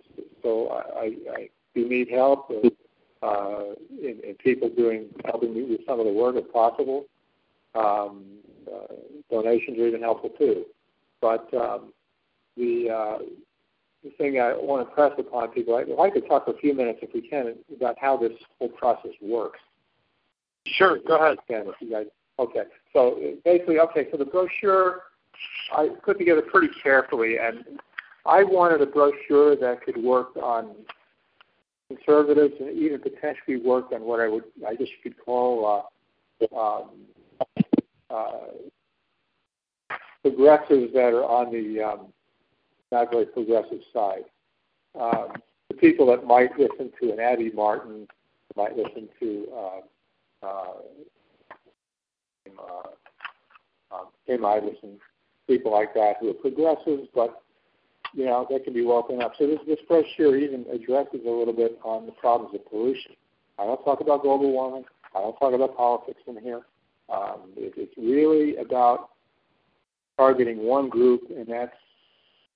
so I, I do need help. Uh, uh, in, in people doing helping me with some of the work if possible. Um, uh, donations are even helpful too. But um, the uh, the thing I want to press upon people, I'd like to talk for a few minutes, if we can, about how this whole process works. Sure, go ahead. If you guys, okay. So basically, okay. So the brochure I put together pretty carefully, and I wanted a brochure that could work on conservatives and even potentially work on what I would, I guess you could call, uh, um, uh, progressives that are on the um, not very progressive side. Um, the people that might listen to an Abby Martin, might listen to uh, uh, uh, um, Iversen, people like that who are progressives, but you know, that can be woken up. So this, this brochure even addresses a little bit on the problems of pollution. I don't talk about global warming. I don't talk about politics in here. Um, it, it's really about targeting one group, and that's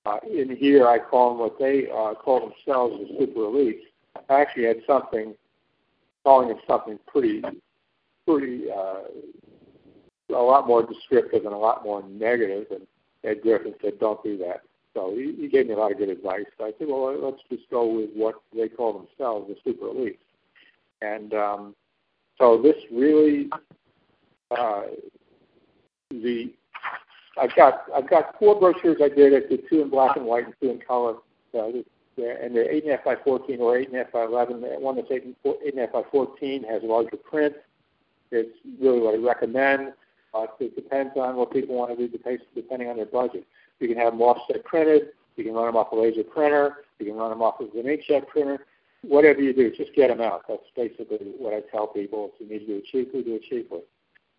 uh, in here. I call them what they uh, call themselves the super elites. I actually had something calling it something pretty, pretty uh, a lot more descriptive and a lot more negative. And Ed Griffin said, "Don't do that." So he, he gave me a lot of good advice. So I said, well, let's just go with what they call themselves, the super elites. And um, so this really, uh, the I've got I've got four brochures I did. I did two in black and white and two in color. Uh, and the eight and a half by fourteen or eight and a half by eleven. One that's eight and, four, eight and a half by fourteen has larger print. It's really what I recommend. Uh, it depends on what people want to do, depending on their budget. You can have them offset printed. You can run them off a laser printer. You can run them off of an inkjet printer. Whatever you do, just get them out. That's basically what I tell people. If you need to do it cheaply, do it cheaply.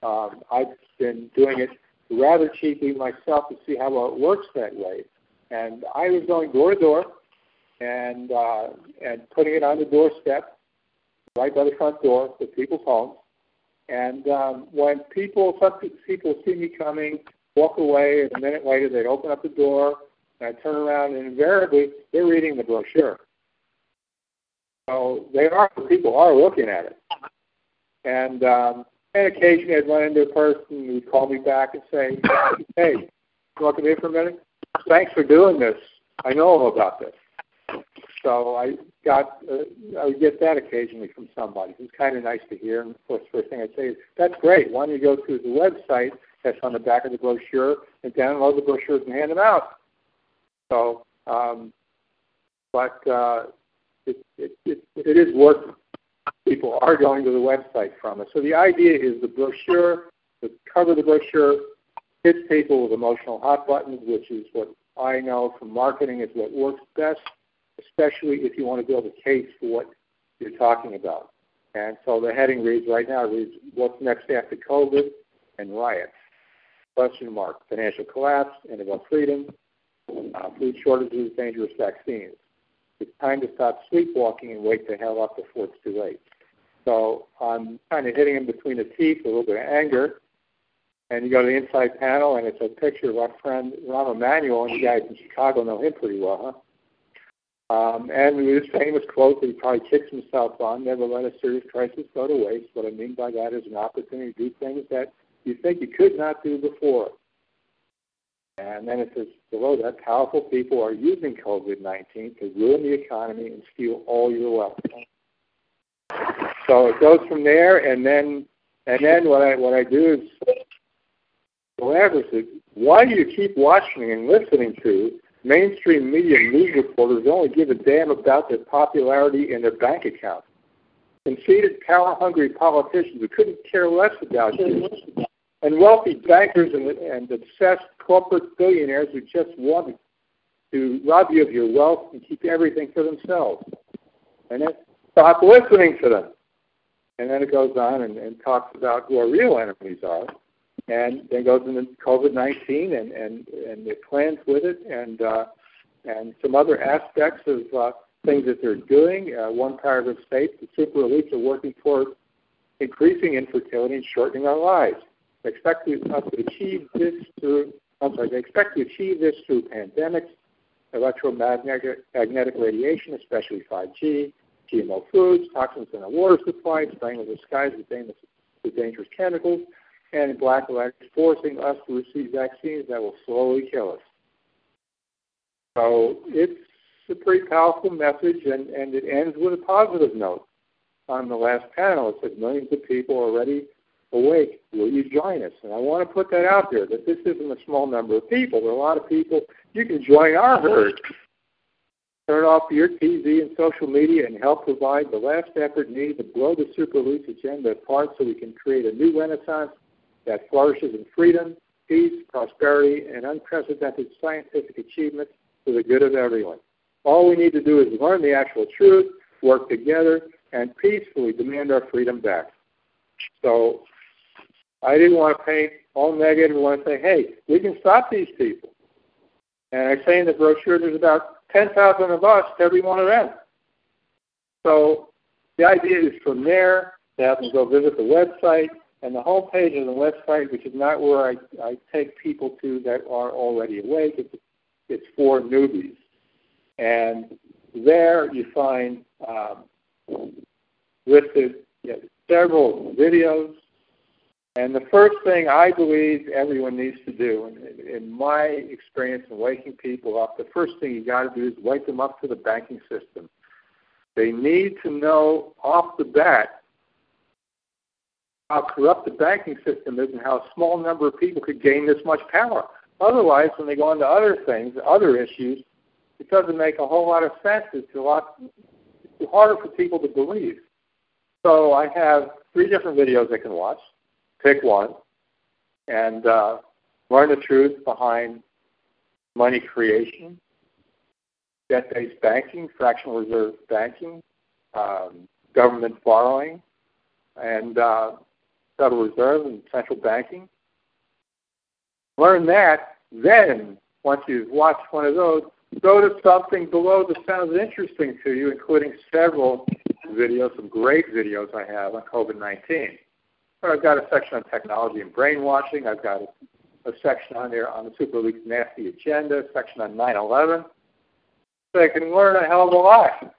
Um, I've been doing it rather cheaply myself to see how well it works that way. And I was going door to door and uh, and putting it on the doorstep, right by the front door of people's homes. And um, when people, some people see me coming, walk away, and a minute later they'd open up the door, and I'd turn around, and invariably they're reading the brochure. So they are, people are looking at it. And um, And occasionally I'd run into a person who'd call me back and say, hey, you want to come for a minute? Thanks for doing this. I know about this. So I got, uh, I would get that occasionally from somebody. It's kind of nice to hear. And of course, first thing I'd say is, that's great. Why don't you go to the website that's on the back of the brochure and download the brochures and hand them out? So, um, but uh, it, it, it, it is working. People are going to the website from it. So the idea is the brochure, the cover of the brochure hits people with emotional hot buttons, which is what I know from marketing is what works best, especially if you want to build a case for what you're talking about. And so the heading reads right now reads what's next after COVID and riots. Question mark. Financial collapse, of freedom, uh, food shortages, dangerous vaccines. It's time to stop sleepwalking and wake the hell up before it's too late. So I'm kind of hitting him between the teeth, a little bit of anger. And you go to the inside panel, and it's a picture of our friend Rahm Emanuel, and you guys in Chicago know him pretty well, huh? Um, and his famous quote that he probably kicks himself on, never let a serious crisis go to waste. What I mean by that is an opportunity to do things that you think you could not do before. And then it says below that, powerful people are using COVID-19 to ruin the economy and steal all your wealth. So it goes from there, and then and then what I what I do is. So why do you keep watching and listening to mainstream media news reporters who only give a damn about their popularity and their bank accounts? Conceited, power-hungry politicians who couldn't care less about you and wealthy bankers and, and obsessed corporate billionaires who just want to rob you of your wealth and keep everything for themselves. And then stop listening to them. And then it goes on and, and talks about who our real enemies are. And then goes into COVID 19 and, and, and the plans with it and, uh, and some other aspects of uh, things that they're doing. Uh, one paragraph states the super elites are working toward increasing infertility and shortening our lives. Expect us uh, to achieve this through, I'm sorry, they expect to achieve this through pandemics, electromagnetic radiation, especially 5G, GMO foods, toxins in our water supply, spraying the skies with dangerous, with dangerous chemicals, and black electric forcing us to receive vaccines that will slowly kill us. So it's a pretty powerful message, and, and it ends with a positive note. On the last panel, it said millions of people already awake. Will you join us? And I want to put that out there that this isn't a small number of people. There are a lot of people. You can join our herd. Turn off your TV and social media and help provide the last effort needed to blow the super agenda apart so we can create a new renaissance that flourishes in freedom, peace, prosperity, and unprecedented scientific achievements for the good of everyone. All we need to do is learn the actual truth, work together, and peacefully demand our freedom back. So I didn't want to paint all negative. I want to say, hey, we can stop these people. And I say in the brochure, there's about 10,000 of us every one of them. So the idea is from there to have them go visit the website, and the whole page of the website, which is not where I, I take people to that are already awake, it's, it's for newbies. And there you find um, listed you several videos, and the first thing I believe everyone needs to do, in, my experience in waking people up, the first thing you got to do is wake them up to the banking system. They need to know off the bat how corrupt the banking system is and how a small number of people could gain this much power. Otherwise, when they go into other things, other issues, it doesn't make a whole lot of sense. It's a lot it's harder for people to believe. So I have three different videos they can watch pick one, and uh, learn the truth behind money creation, debt-based banking, fractional reserve banking, um, government borrowing, and uh, Federal Reserve and central banking. Learn that, then once you've watched one of those, go to something below that sounds interesting to you, including several videos, some great videos I have on COVID-19. But I've got a section on technology and brainwashing. I've got a, a section on there on the Super League's nasty agenda, a section on 9/11. So I can learn a hell of a lot.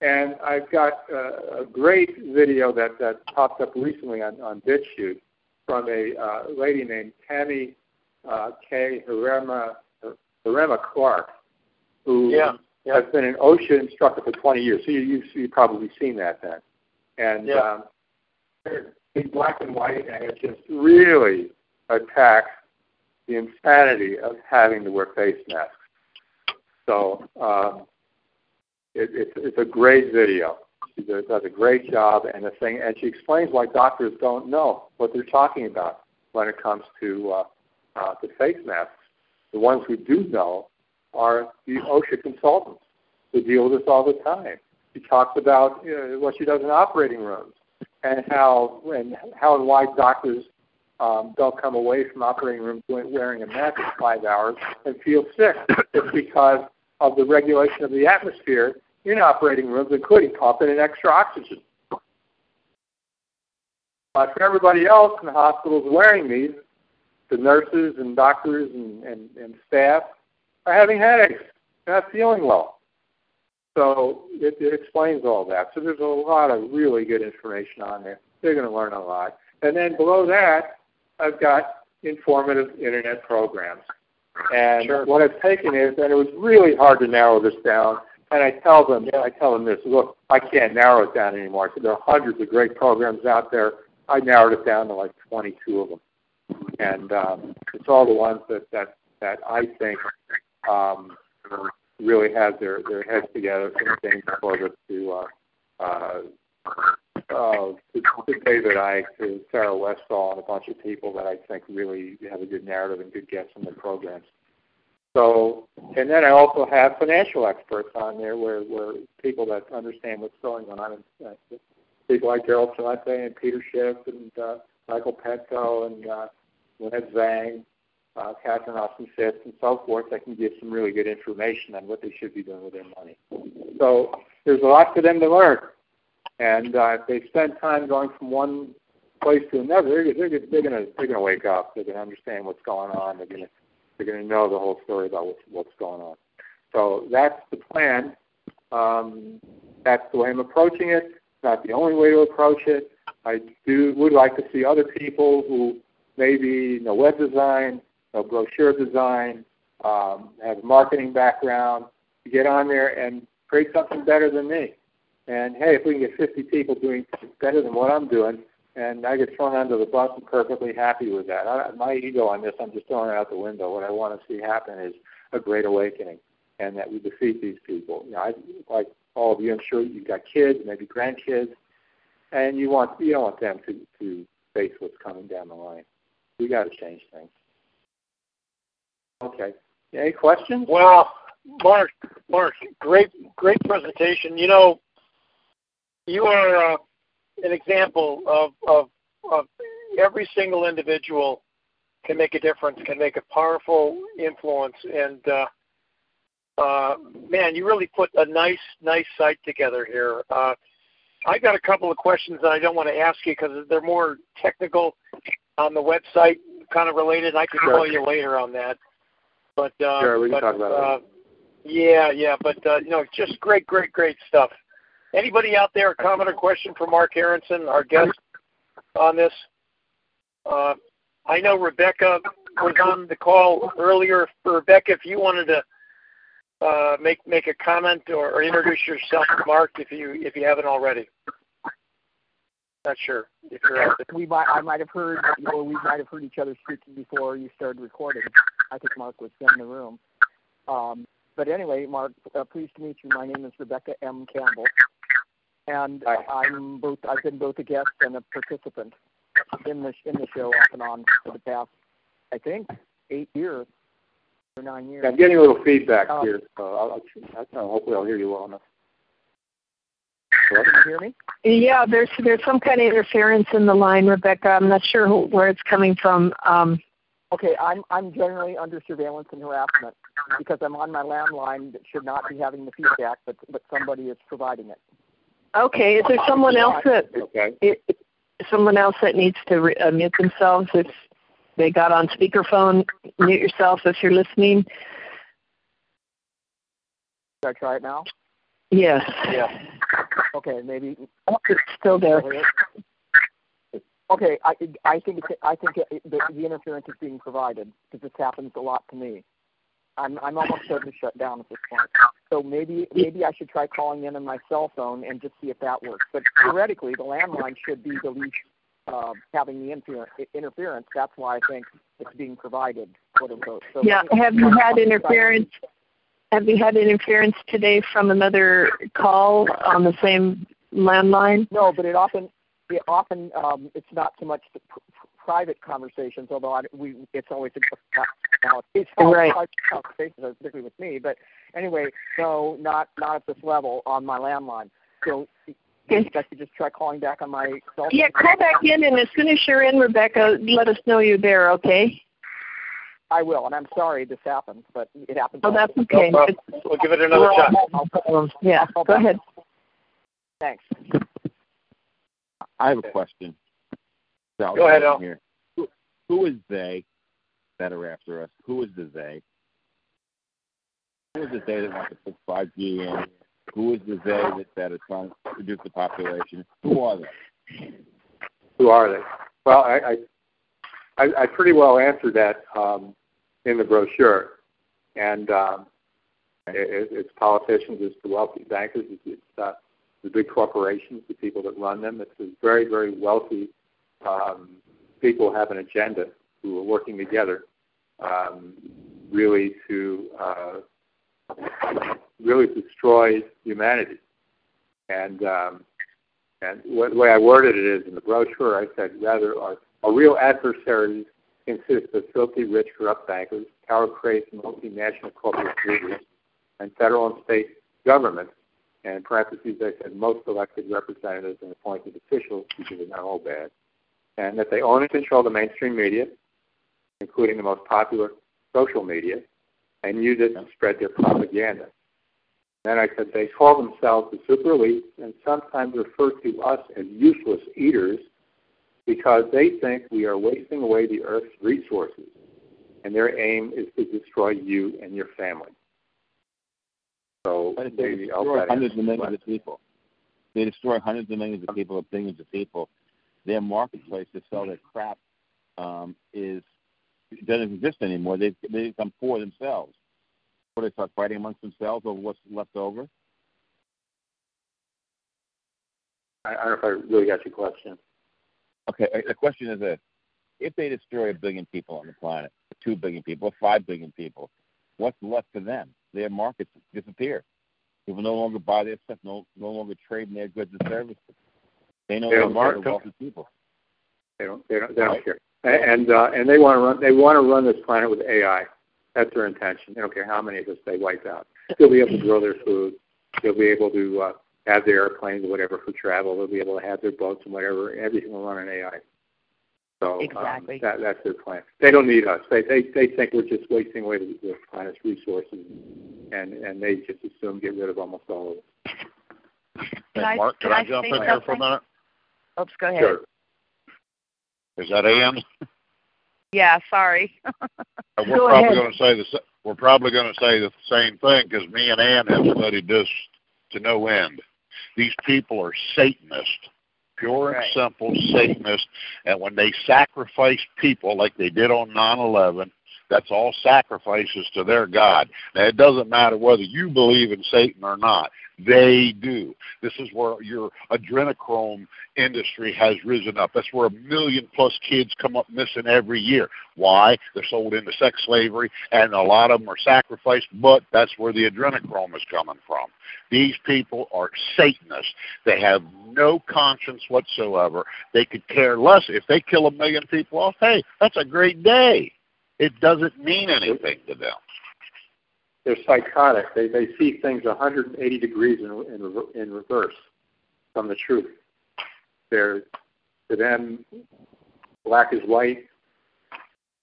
And I've got uh, a great video that, that popped up recently on, on BitChute from a uh, lady named Tammy uh, K. Harema, Harema Clark, who yeah, yeah. has been an OSHA instructor for 20 years. So you, you, you've probably seen that then. And yeah. um, in black and white, and it just really attacks the insanity of having to wear face masks. So um, it, it's, it's a great video. She does a great job, and the thing, and she explains why doctors don't know what they're talking about when it comes to uh, uh, the face masks. The ones who do know are the OSHA consultants who deal with this all the time. She talks about you know, what she does in operating rooms and how and how and why doctors um, don't come away from operating rooms wearing a mask for five hours and feel sick. It's because of the regulation of the atmosphere in operating rooms, including pumping in extra oxygen. But for everybody else in the hospitals wearing these, the nurses and doctors and, and, and staff are having headaches. They're not feeling well. So it, it explains all that. So there's a lot of really good information on there. They're going to learn a lot. And then below that, I've got informative internet programs. And sure. what I've taken is, and it was really hard to narrow this down. And I tell them, I tell them this: look, I can't narrow it down anymore. So there are hundreds of great programs out there. I narrowed it down to like 22 of them, and um, it's all the ones that that that I think um, really have their their heads together from things for to uh, uh, uh, to, to David Icke, to Sarah Westall, and a bunch of people that I think really have a good narrative and good guests in their programs. So, and then I also have financial experts on there, where where people that understand what's going on, and uh, people like Gerald Celente and Peter Schiff and uh, Michael Pento and uh, Lynette Zang, uh, Catherine Austin Fitts, and so forth, that can give some really good information on what they should be doing with their money. So there's a lot for them to learn. And uh, if they spend time going from one place to another, they're, they're, they're going to they're to wake up. They're going to understand what's going on. They're going to they're going to know the whole story about what's, what's going on. So that's the plan. Um, that's the way I'm approaching it. It's not the only way to approach it. I do would like to see other people who maybe know web design, know brochure design, um, have a marketing background, get on there and create something better than me. And hey, if we can get 50 people doing better than what I'm doing, and I get thrown under the bus, I'm perfectly happy with that. I, my ego on this, I'm just throwing it out the window. What I want to see happen is a great awakening, and that we defeat these people. You know, I, like all of you, I'm sure you've got kids, maybe grandkids, and you want you don't want them to to face what's coming down the line. We got to change things. Okay. Any questions? Well, Marc, Marc, great, great presentation. You know, you are uh, an example of, of, of every single individual can make a difference, can make a powerful influence, and uh, uh, man, you really put a nice, nice site together here. Uh, I got a couple of questions that I don't want to ask you because they're more technical on the website, kind of related. I can sure. call you later on that. But uh, sure, we but, talk about uh, Yeah, yeah, but uh, you know, just great, great, great stuff. Anybody out there, a comment or question for Marc Aronson, our guest on this? Uh, I know Rebecca was on the call earlier. Rebecca, if you wanted to uh, make make a comment or, or introduce yourself, to Marc, if you if you haven't already. Not sure if you're out there. We might I might have heard or we might have heard each other speaking before you started recording. I think Marc was in the room. Um, but anyway, Marc, uh, pleased to meet you. My name is Rebecca M. Campbell and I'm both. I've been both a guest and a participant in the in the show off and on for the past, I think, eight years or nine years. I'm getting a little feedback Um, here, so I'll, I'll, I'll, hopefully I'll hear you well enough. Can you hear me? Yeah, there's there's some kind of interference in the line, Rebecca. I'm not sure who, where it's coming from. Um, Okay, I'm I'm generally under surveillance and harassment because I'm on my landline that should not be having the feedback, but but somebody is providing it. okay, is there someone else that Okay. it, someone else that needs to re- uh, mute themselves if they got on speakerphone? Mute yourself if you're listening. Should I try it now? Yes. Yeah. Okay, maybe it's still there. Okay, I I think it's, I think it, the, the interference is being provided because this happens a lot to me. I'm I'm almost starting to shut down at this point. So maybe maybe I should try calling in on my cell phone and just see if that works. But theoretically, the landline should be the least uh, having the interfer- interference. That's why I think it's being provided, quote unquote. So yeah. Have you had interference? Have you had interference today from another call on the same landline? No, but it often it often um, it's not so much the pr- private conversations, although I, we it's always now it's right. private conversations, particularly with me. But anyway, no, not not at this level on my landline. So Okay. I should just try calling back on my cell phone. Yeah, call back in, and as soon as you're in, Rebecca, let us know you're there, okay? I will, and I'm sorry this happens, but it happens. Oh, that's okay. No problem. We'll give it another shot. Yeah, I'll go back. ahead. Thanks. I have a question. So, Go ahead, Al. Here. Who, who is they that are after us? Who is the they? Who is the they that wants to put 5G in? Who is the they that, that is trying to reduce the population? Who are they? Who are they? Well, I I, I, I pretty well answered that um, in the brochure, and um, it, it's politicians, it's the wealthy bankers, it's, it's uh, the big corporations, the people that run them. It's the very very wealthy um, people have an agenda who are working together, um, really to uh, really destroy humanity. And um, and the way I worded it is in the brochure, I said rather our, our real adversaries consist of filthy, rich, corrupt bankers, power-crazed multinational corporate leaders, and federal and state governments. And in parentheses, I said most elected representatives and appointed officials, because they're not all bad, and that they own and control the mainstream media, including the most popular social media, and use it to spread their propaganda. Then I said they call themselves the super elites and sometimes refer to us as useless eaters because they think we are wasting away the earth's resources, and their aim is to destroy you and your family. So But they destroy hundreds of millions of people. They destroy hundreds of millions of people billions of people. Their marketplace to sell their crap um, is doesn't exist anymore. They they become poor themselves. What they start fighting amongst themselves over what's left over. I, I don't know if I really got your question. Okay, uh, the question is this: If they destroy a billion people on the planet, two billion people, five billion people, what's left for them? Their markets disappear. People no longer buy their stuff, no no longer trade in their goods and services. They no longer market. wealthy people. They don't. They don't. They don't care. And uh, and they want to run. They want to run this planet with AI. That's their intention. They don't care how many of us they wipe out. They'll be able to grow their food. They'll be able to uh, have their airplanes or whatever for travel. They'll be able to have their boats and whatever. Everything will run on AI. So Exactly. um, that that's their plan. They don't need us. They they they think we're just wasting away the, the planet's resources, and and they just assume get rid of almost all of it. Can Hey, I- Marc, can can I, I jump say in here for a minute? Oops, go ahead. Sure. Is that Ann? Yeah, sorry. We're Go probably going to say the we're probably going to say the same thing because me and Ann have studied this to no end. These people are Satanists, pure and simple Satanists, and when they sacrifice people like they did on 9/11, that's all sacrifices to their God. Now it doesn't matter whether you believe in Satan or not; they do. This is where your adrenochrome industry has risen up. That's where a million plus kids come up missing every year. Why? They're sold into sex slavery, and a lot of them are sacrificed, but that's where the adrenochrome is coming from. These people are Satanists. They have no conscience whatsoever. They could care less. If they kill a million people off, hey, that's a great day. It doesn't mean anything to them. They're psychotic. They they see things 180 degrees in in, in reverse from the truth. They're to them, black is white.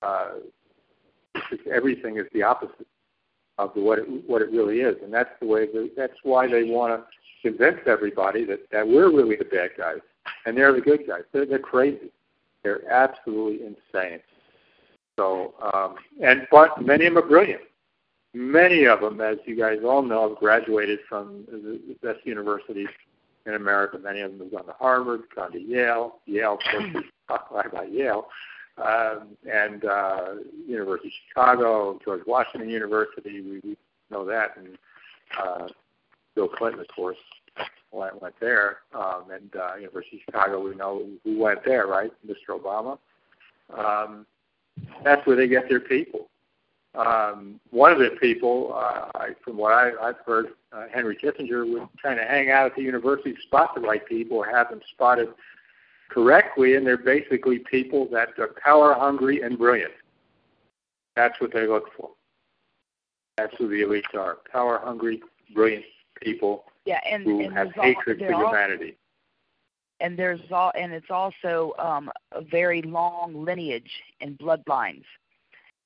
Uh, everything is the opposite of the, what it what it really is, and that's the way. The, that's why they want to convince everybody that that we're really the bad guys and they're the good guys. They're, they're crazy. They're absolutely insane. So, um, and but many of them are brilliant many of them, as you guys all know, have graduated from the best universities in America. Many of them have gone to Harvard, gone to Yale. Yale, of course, talk about Yale, um, and uh, University of Chicago, George Washington University. We, we know that, and uh, Bill Clinton, of course, went went there, um, and uh, University of Chicago. We know who went there, right? Mr. Obama. Um, that's where they get their people. Um, one of the people, uh, I, from what I, I've heard, uh, Henry Kissinger would kind of hang out at the university, spot the right people, or have them spotted correctly, and they're basically people that are power hungry and brilliant. That's what they look for. That's who the elites are: power hungry, brilliant people yeah, and, who and have hatred all, for humanity. And there's all, and it's also um, a very long lineage and bloodlines.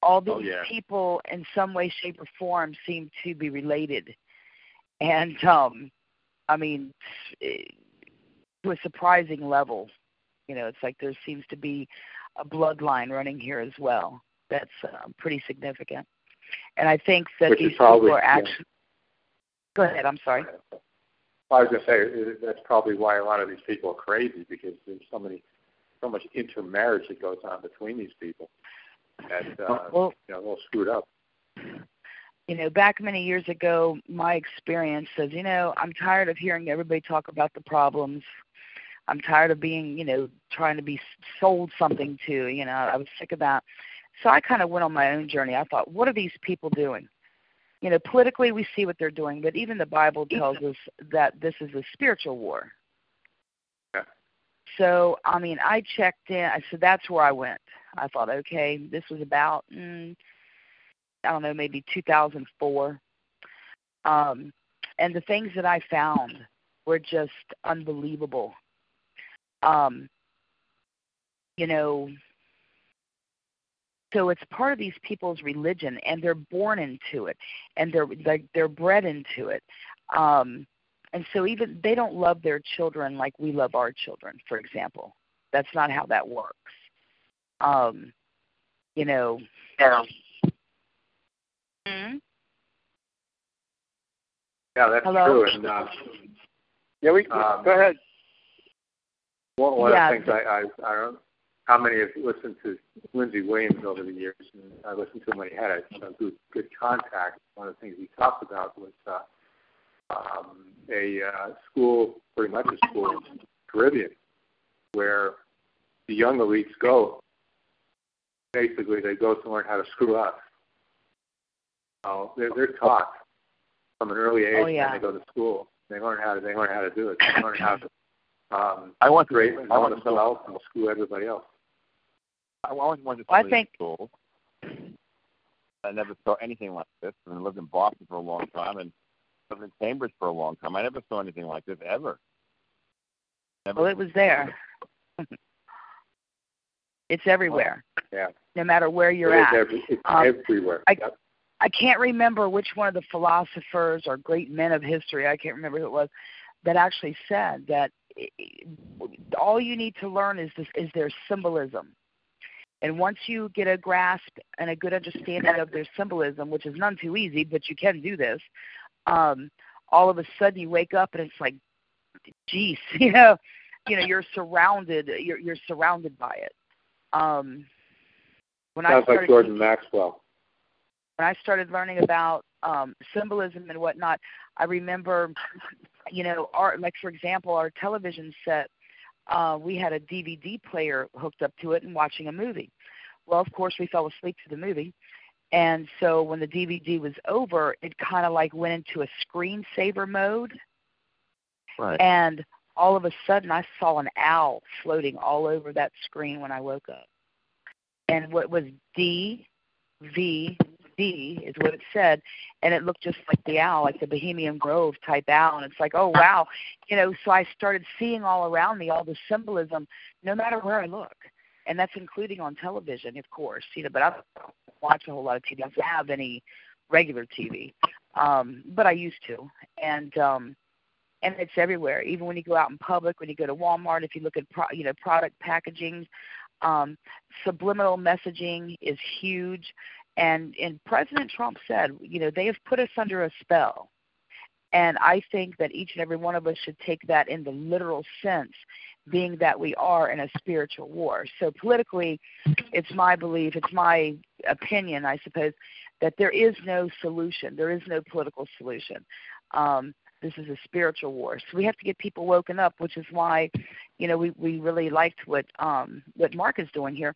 All these Oh, yeah. people, in some way, shape, or form, seem to be related, and um, I mean, to a surprising level. You know, it's like there seems to be a bloodline running here as well. That's uh, pretty significant. And I think that Which these probably- people are yeah. actually. Go ahead. I'm sorry. I was going to say that's probably why a lot of these people are crazy because there's so many, so much intermarriage that goes on between these people, and uh, Well- you know, they're screwed up. you know, back many years ago, my experience says, you know, I'm tired of hearing everybody talk about the problems. I'm tired of being, you know, trying to be sold something to. You know, I was sick of that. So I kind of went on my own journey. I thought, what are these people doing? You know, politically we see what they're doing, but even the Bible tells us that this is a spiritual war. So, I mean, I checked in. Said that's where I went. I thought, okay, this was about mm, I don't know, maybe 2004. Um, and the things that I found were just unbelievable. Um, you know, so it's part of these people's religion, and they're born into it, and they're they're, they're bred into it. Um, and so even they don't love their children like we love our children, for example. That's not how that works. Um, you know. Yeah. Mhm. Yeah, that's Hello? true. And uh, Yeah, we Um, go ahead. one, one Yeah. of the things I, I I don't know how many have listened to Lindsey Williams over the years, and I listened to him when he had a, a good good contact. One of the things he talked about was uh, um, a uh, school, pretty much a school in the Caribbean, where the young elites go. Basically, they go to learn how to screw up. Uh, they're, they're taught from an early age Oh, yeah. when they go to school. They learn how to they learn how to do it. They learn how to um, I want to. create I want want to to sell out and screw everybody else. I always wanted to Well, I think- school. I never saw anything like this. And I lived in Boston for a long time and lived in Cambridge for a long time. I never saw anything like this ever. Never. Well, it was there. it's everywhere, Yeah, no matter where you're it is at. every, it's Um, everywhere. I- Yep. I can't remember which one of the philosophers or great men of history, I can't remember who it was, that actually said that i- i- all you need to learn is this is their symbolism. And once you get a grasp and a good understanding of their symbolism, which is none too easy, but you can do this, um, all of a sudden you wake up and it's like, geez, you know, you know, you're surrounded, you're you're surrounded by it. Um, when I Sounds started like Jordan Maxwell. when I started learning about um, symbolism and whatnot, I remember, you know, our like for example, our television set, uh, we had a DVD player hooked up to it and watching a movie. Well, of course, we fell asleep to the movie, and so when the DVD was over, it kind of like went into a screensaver mode, Right. and all of a sudden, I saw an owl floating all over that screen when I woke up, and what was D V D is what it said, and it looked just like the owl, like the Bohemian Grove type owl. And it's like, oh wow, you know. So I started seeing all around me all the symbolism, no matter where I look, and that's including on television, of course. You know, but I don't watch a whole lot of TV. I don't have any regular TV, um, but I used to, and um, and it's everywhere. Even when you go out in public, when you go to Walmart, if you look at pro, you know product packaging, um, subliminal messaging is huge and and President Trump said, you know, they have put us under a spell. And I think that each and every one of us should take that in the literal sense, being that we are in a spiritual war. So politically, it's my belief, it's my opinion, I suppose, that there is no solution. There is no political solution. Um, this is a spiritual war. So we have to get people woken up, which is why, you know, we, we really liked what um, what Marc is doing here.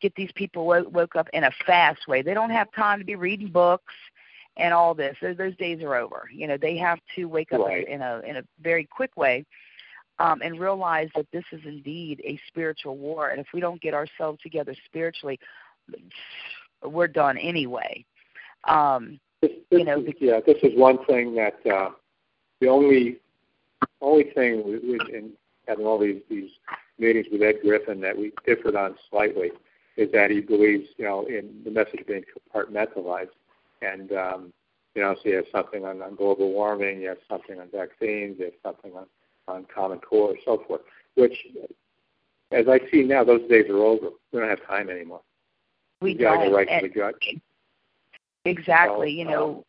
Get these people woke, woke up in a fast way. They don't have time to be reading books and all this. Those, those days are over. You know, they have to wake up right. in a in a very quick way um, and realize that this is indeed a spiritual war. And if we don't get ourselves together spiritually, we're done anyway. Um, this, this you know, is, yeah, this is one thing that uh, the only only thing in having all these these meetings with Ed Griffin that we differed on slightly is that he believes, you know, in the message being compartmentalized. And um, you know, so you have something on, on global warming, you have something on vaccines, you have something on, on Common Core, so forth. Which, as I see now, those days are over. We don't have time anymore. We got to don't. go right to the gut. exactly. So, you know,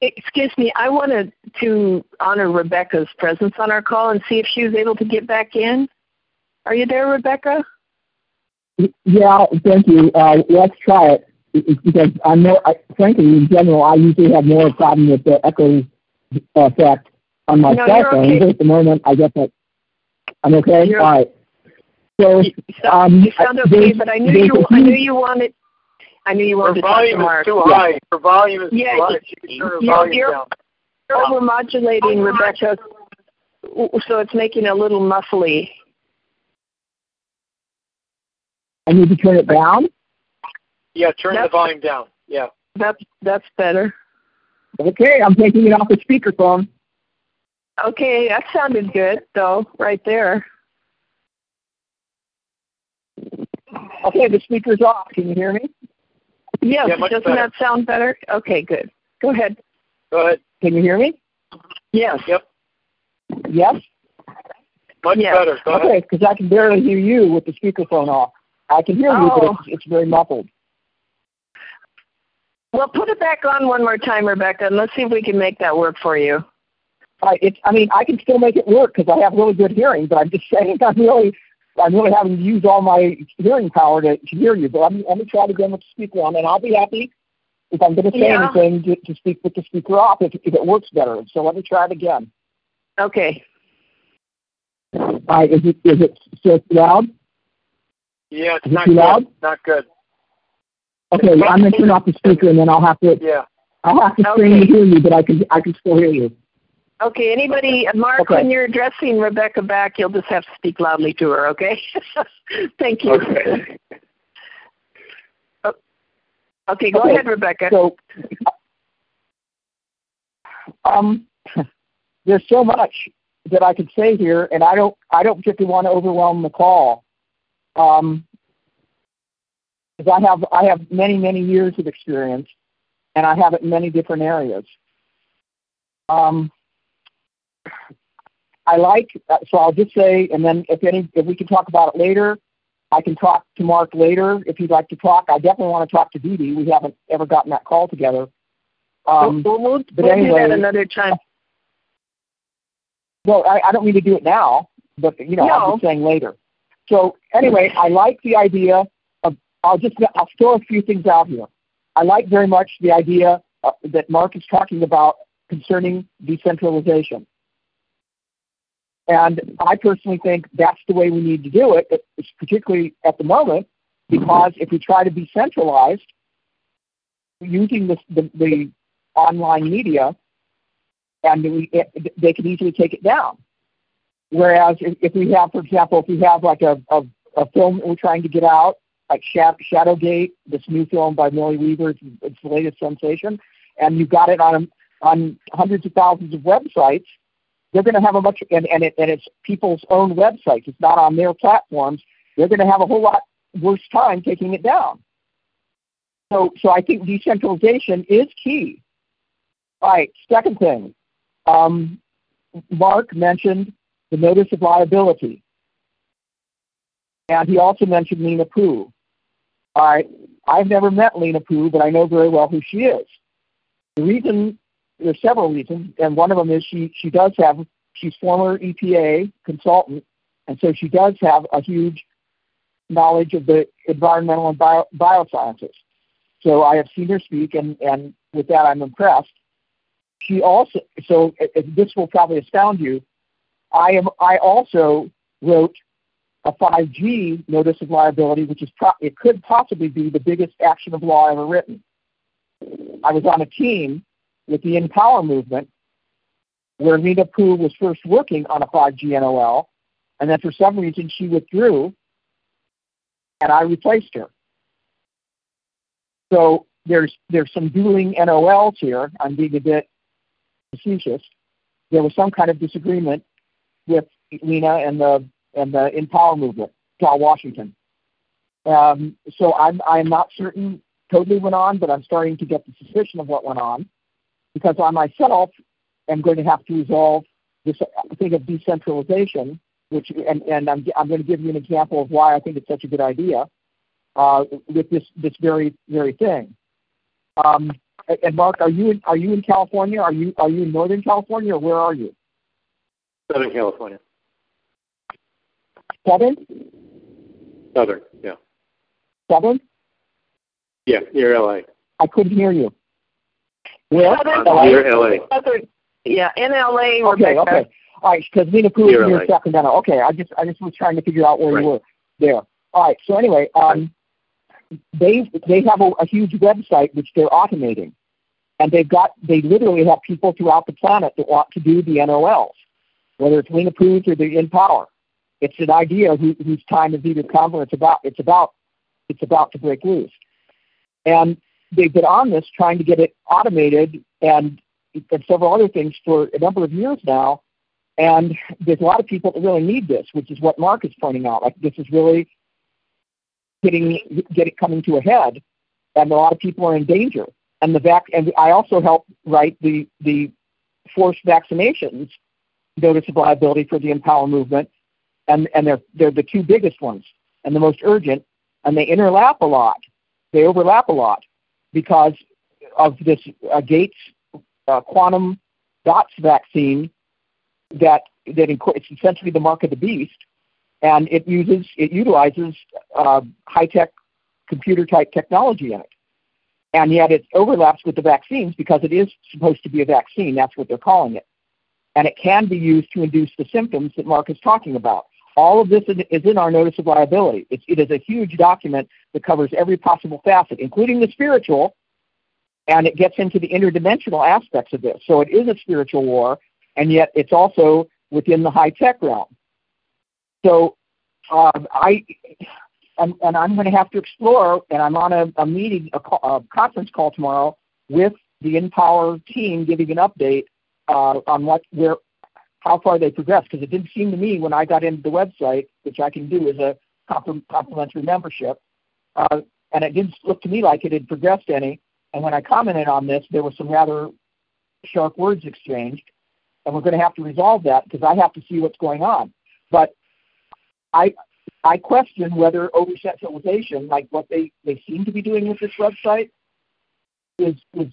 Excuse me, I wanted to honor Rebecca's presence on our call and see if she was able to get back in. Are you there, Rebecca? Yeah, thank you. Uh, let's try it. It's because I'm more, I, frankly, in general, I usually have more problem with the echo effect on my No, cell phone. okay. But at the moment, I guess that I'm okay. You're- All right. So, You sound, um, you sound okay, but I knew there's you. a I knew you wanted. I knew you Her wanted to talk to volume is Mark. too high. Her volume is Yeah, too high. She can turn her you're- volume you're- down. You're overmodulating, Rebecca, so it's making it a little muffly. I need to turn it down. Yeah, turn the volume down. Yeah. That's that's better. Okay, I'm taking it off the speakerphone. Okay, that sounded good though, right there. Okay, the speaker's off. Can you hear me? Yes, Yeah, doesn't better. that sound better? Okay, good. Go ahead. Go ahead. Can you hear me? Yes. Yep. Yes. Much Yeah. better. Go. Okay, because I can barely hear you with the speakerphone off. I can hear you, but Oh. it's, it's very muffled. Well, put it back on one more time, Rebecca, and let's see if we can make that work for you. I, it's, I mean, I can still make it work because I have really good hearing, but I'm just saying I'm really, I'm really having to use all my hearing power to, to hear you. But I'm, let me try it again with the speaker on, and I'll be happy if I'm going to say Yeah. anything to, to speak with the speaker off if, if it works better. So let me try it again. Okay. All right, is it is it still loud? Yeah, it's Is not too good. loud? Not good. Okay, I'm going to turn off the speaker, and then I'll have to Yeah. I'll have to scream Okay. to hear you, but I can I can still hear you. Okay, anybody, Mark, Okay. when you're addressing Rebecca back, you'll just have to speak loudly to her, okay? Thank you. Okay. Okay, go Okay. ahead, Rebecca. So, um, there's so much that I could say here, and I don't, I don't particularly want to overwhelm the call, um, because I have, I have many, many years of experience, and I have it in many different areas. Um, I like, uh, so I'll just say, and then if any, if we can talk about it later, I can talk to Mark later if you'd like to talk. I definitely want to talk to Dee Dee. We haven't ever gotten that call together. Um, we'll we'll, but we'll anyway- do that another time. well, I, I don't mean to do it now, but you know, I'm No. just saying later. So anyway, I like the idea of. I'll just I'll throw a few things out here. I like very much the idea uh, that Mark is talking about concerning decentralization. And I personally think that's the way we need to do it, particularly at the moment, because if we try to be centralized using the, the, the online media, and we, they can easily take it down. Whereas if, if we have, for example, if we have like a, a, a film that we're trying to get out, like Shadowgate, this new film by Millie Weaver, it's, it's the latest sensation, and you've got it on on hundreds of thousands of websites, they're going to have a much and and, it, and it's people's own websites. It's not on their platforms. They're going to have a whole lot worse time taking it down. So so I think decentralization is key. All right. Second thing, um, Mark mentioned the notice of liability, and he also mentioned Lena Pu. All right. I've never met Lena Pu, but I know very well who she is. The reason there's several reasons, and one of them is she she does have she's former EPA consultant, and so she does have a huge knowledge of the environmental and bio, biosciences. So I have seen her speak, and and with that I'm impressed. She also so this will probably astound you. I am I also wrote a 5G notice of liability, which is pro- it could possibly be the biggest action of law ever written. I was on a team with the InPower movement where Lena Pu was first working on a 5G NOL, and then for some reason she withdrew, and I replaced her. So there's there's some dueling NOLs here. I'm being a bit facetious. There was some kind of disagreement with Lena and the and the InPower movement, Paul Washington. Um, so I'm I'm not certain totally went on, but I'm starting to get the suspicion of what went on because I myself am going to have to resolve this thing of decentralization, which and, and I'm I'm going to give you an example of why I think it's such a good idea uh, with this this very very thing. Um, and Mark, are you in, are you in California? Are you are you in Northern California, or where are you? Southern California. Southern. Southern, yeah. Southern. Yeah, near LA. I couldn't hear you. Where? Southern, LA? Near LA. Southern, yeah, in LA, Okay, Rebecca. okay. All right, because Lena Pu is Near near Sacramento. Okay, I just I just was trying to figure out where Right. you were there. All right. So anyway, um, they they have a, a huge website which they're automating, and they've got they literally have people throughout the planet that want to do the NOLs, whether it's Lena Pu's or the In Power. It's an idea who, whose time is either come or it's about it's about it's about to break loose, and they've been on this trying to get it automated and and several other things for a number of years now. And there's a lot of people that really need this, which is what Mark is pointing out. Like this is really getting get it coming to a head, and a lot of people are in danger. And the vac and I also help write the the forced vaccinations notice of liability for the InPower movement, and and they're they're the two biggest ones and the most urgent, and they interlap a lot. They overlap a lot because of this uh, Gates uh, quantum dots vaccine that that it's essentially the mark of the beast, and it uses it utilizes uh, high tech computer type technology in it, and yet it overlaps with the vaccines because it is supposed to be a vaccine. That's what they're calling it, and it can be used to induce the symptoms that Mark is talking about. All of this is in our notice of liability. It is a huge document that covers every possible facet, including the spiritual, and it gets into the interdimensional aspects of this. So it is a spiritual war, and yet it's also within the high tech realm. So um, I and, and I'm going to have to explore, and I'm on a, a meeting, a, a conference call tomorrow with the InPower team, giving an update uh, on what where how far they progressed. Because it didn't seem to me when I got into the website, which I can do as a complimentary membership, uh, and it didn't look to me like it had progressed any. And when I commented on this, there were some rather sharp words exchanged, and we're going to have to resolve that because I have to see what's going on. But I I question whether over centralization, like what they, they seem to be doing with this website, is is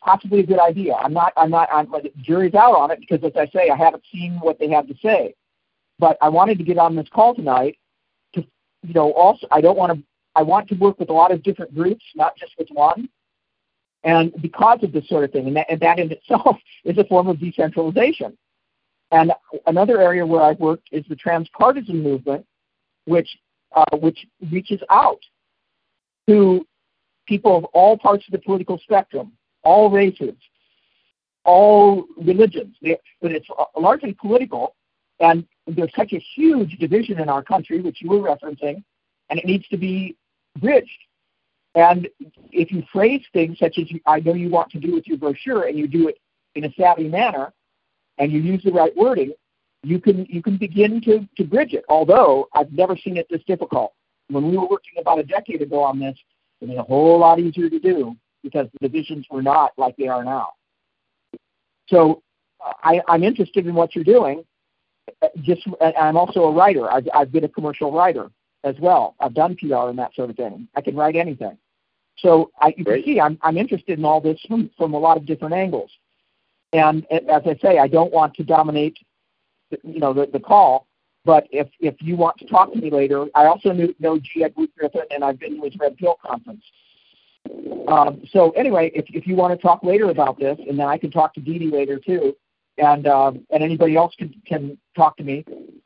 possibly a good idea. I'm not I'm not I'm like jury's out on it because as I say, I haven't seen what they have to say. But I wanted to get on this call tonight to you know, also I don't want to I want to work with a lot of different groups, not just with one. And because of this sort of thing, and that, and that in itself is a form of decentralization. And another area where I've worked is the transpartisan movement, which uh, which reaches out to people of all parts of the political spectrum, all races, all religions. But it's largely political, and there's such a huge division in our country, which you were referencing, and it needs to be bridged. And if you phrase things such as I know you want to do with your brochure, and you do it in a savvy manner, and you use the right wording, you can you can begin to, to bridge it. Although I've never seen it this difficult. When we were working about a decade ago on this, it was a whole lot easier to do because the divisions were not like they are now. So I, I'm interested in what you're doing. Just I'm also a writer. I've, I've been a commercial writer as well. I've done PR and that sort of thing. I can write anything. So I, you Great. can see I'm, I'm interested in all this from, from a lot of different angles. And as I say, I don't want to dominate, you know, the, the call. But if if you want to talk to me later, I also knew, know G. Ed Griffin, and I've been to his Red Pill conference. Um, so anyway, if if you want to talk later about this, and then I can talk to Dee Dee later too, and um, and anybody else can can talk to me,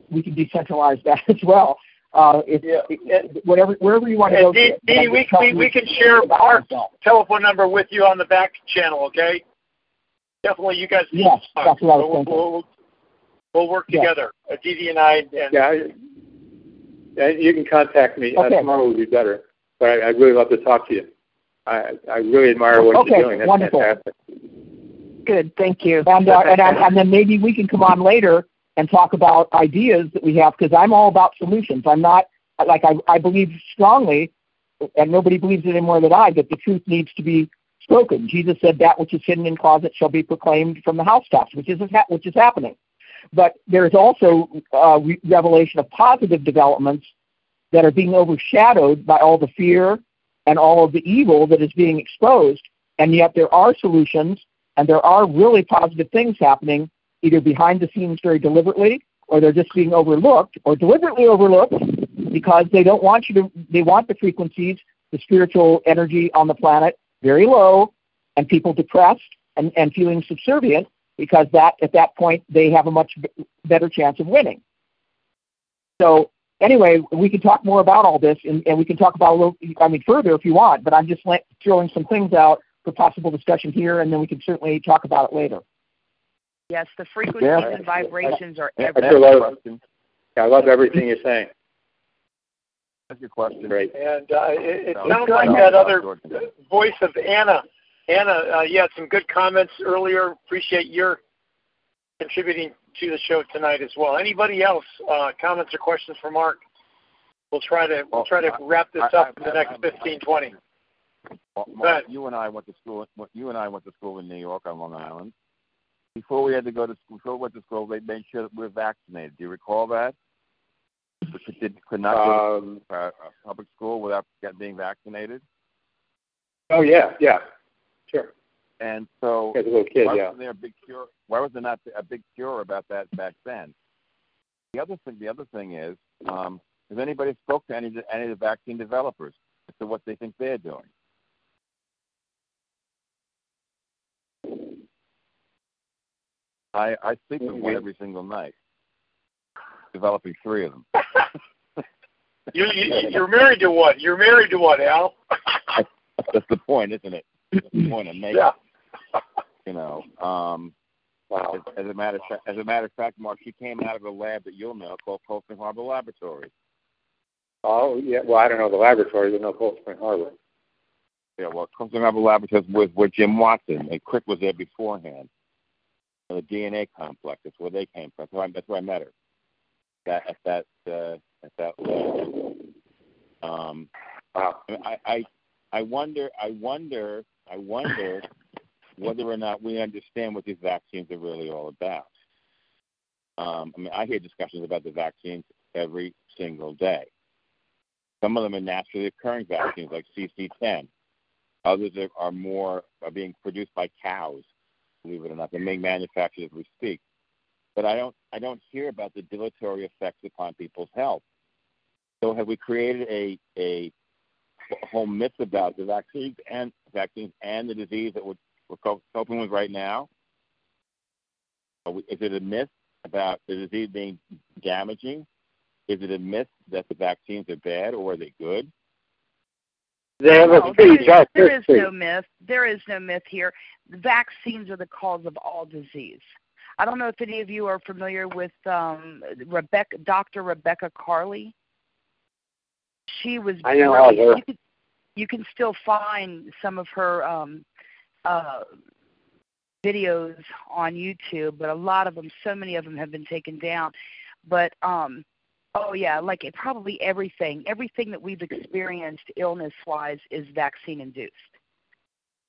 we can decentralize that as well. Uh, if, yeah. if, whatever wherever you want to and go. Dee, Dee we, we, we can share our telephone number with you on the back channel, okay? Definitely, you guys. Yes, that's what I was we'll. We'll, we'll work Yeah. together, uh, Dee Dee and I. And, Yeah, I- and you can contact me. Uh, Okay. tomorrow would be better. But I, I'd really love to talk to you. I, I really admire what Okay, you're doing. That's wonderful. fantastic. Good, thank you. And, uh, and, and and then maybe we can come on later and talk about ideas that we have because I'm all about solutions. I'm not like I, I believe strongly, and nobody believes it any more than I, that the truth needs to be spoken. Jesus said, "That which is hidden in closet shall be proclaimed from the housetops," which is which is happening. But there's also uh, revelation of positive developments that are being overshadowed by all the fear and all of the evil that is being exposed. And yet there are solutions and there are really positive things happening either behind the scenes very deliberately or they're just being overlooked or deliberately overlooked because they don't want you to they want the frequencies the spiritual energy on the planet very low and people depressed and, and feeling subservient because that at that point they have a much better chance of winning so anyway we can talk more about all this and, and we can talk about a little i mean further if you want but i'm just throwing some things out for possible discussion here and then we can certainly talk about it later Yes, the frequencies Yeah. and vibrations are Yeah, everywhere. I that's love- Yeah, I love everything you're saying. That's your question. Great. and uh, it, it No, sounds it's like not that about other Jordan. voice of Anna. Anna, uh, you had some good comments earlier. Appreciate your contributing to the show tonight as well. Anybody else? Uh, comments or questions for Mark? We'll try to we'll try to wrap this up I- in the I- next I- 15, 20. Well, Mark, you and I went to school. You and I went to school in New York on Long Island. Before we had to go to school, before we went to school, they made sure that we were vaccinated. Do you recall that? We could, did, could not go Um, to uh, uh, public school without being vaccinated. oh yeah, yeah, sure. And so, As a little kid, why yeah. wasn't there a big cure? Why was there not a big cure about that back then? The other thing, the other thing is, um, has anybody spoke to any of the, any of the vaccine developers as to what they think they're doing? I I sleep with one every single night, developing three of them. You, you, you're married to what? You're married to what, Al? That's the point, isn't it? That's the point I'm making. yeah. You know, um, Wow. as, as a matter of fact, as a matter of fact, Mark, she came out of a lab that you'll know called Coastal Harbor Laboratory. Oh yeah. Well, I don't know the laboratory, but no Cold Spring Harbor. Yeah, well, Coastal Harbor Laboratories with with Jim Watson, and Crick was there beforehand. The DNA complex. That's where they came from. That's where I, that's where I met her. That at that uh, at that lab. Um, Wow. I, I I wonder I wonder I wonder whether or not we understand what these vaccines are really all about. Um, I mean, I hear discussions about the vaccines every single day. Some of them are naturally occurring vaccines, like CC10. Others are, are more are being produced by cows. Believe it or not, they're being manufactured as we speak. But I don't I don't hear about the dilatory effects upon people's health. So have we created a a whole myth about the vaccines and vaccines and the disease that we're, we're coping with right now? Is it a myth about the disease being damaging? Is it a myth that the vaccines are bad or are they good? They have No, a there speech. is, I there is no myth. There is no myth here. Vaccines are the cause of all disease. I don't know if any of you are familiar with um, Rebecca, Dr. Rebecca Carley. She was. I know brilliant. of her. You can, you can still find some of her um, uh, videos on YouTube, but a lot of them, so many of them, have been taken down. But um, oh yeah, like it, probably everything, everything that we've experienced illness-wise is vaccine-induced.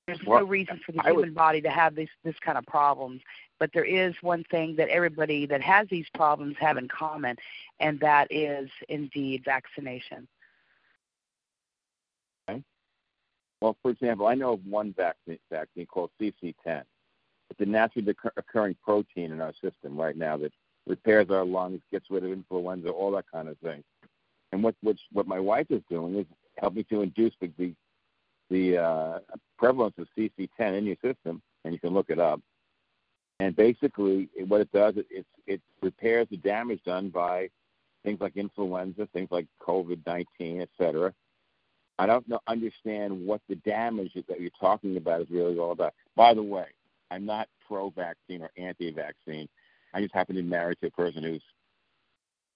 There's no reason for the I would- human body to have this this kind of problems, but there is one thing that everybody that has these problems have in common, and that is indeed vaccination. Well, for example, I know of one vaccine, vaccine called CC10. It's a naturally occurring protein in our system right now that repairs our lungs, gets rid of influenza, all that kind of thing. And what what what my wife is doing is helping to induce the the, the uh, prevalence of CC10 in your system, and you can look it up. And basically, what it does, it, it repairs the damage done by things like influenza, things like COVID-19, et cetera. I don't know, understand what the damage that you're talking about is really all about. By the way, I'm not pro-vaccine or anti-vaccine. I just happen to be married to a person who's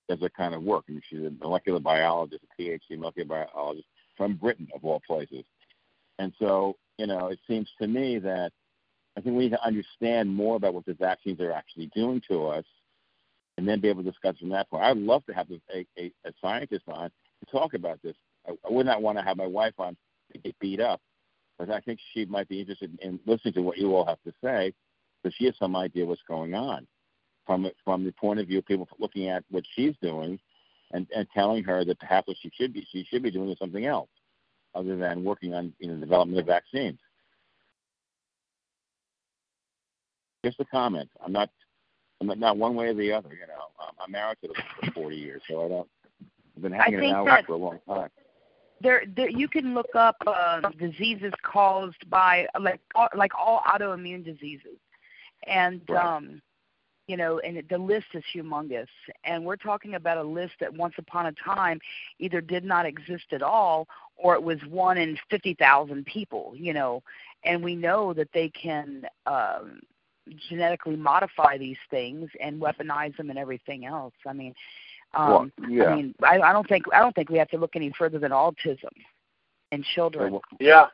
does that kind of work. I mean, she's a molecular biologist, a PhD molecular biologist from Britain, of all places. And so, you know, it seems to me that I think we need to understand more about what the vaccines are actually doing to us, and then be able to discuss from that point. I'd love to have a, a, a scientist on to talk about this. I, I would not want to have my wife on to get beat up, but I think she might be interested in listening to what you all have to say, because she has some idea what's going on from from the point of view of people looking at what she's doing, and, and telling her that perhaps what she should be she should be doing something else, other than working on you know development of vaccines. Just a comment. I'm not. I'm not, not one way or the other. You know, I'm married to them for 40 years, so I don't. I've been hanging out for a long time. There, there, you can look up uh, diseases caused by like like all autoimmune diseases, and right. um, you know, and the list is humongous. And we're talking about a list that once upon a time either did not exist at all or it was one in 50,000 people, you know. And we know that they can um, genetically modify these things and weaponize them and everything else. I mean, um, well, yeah. I mean, I, I don't think I don't think we have to look any further than autism in children. Yeah,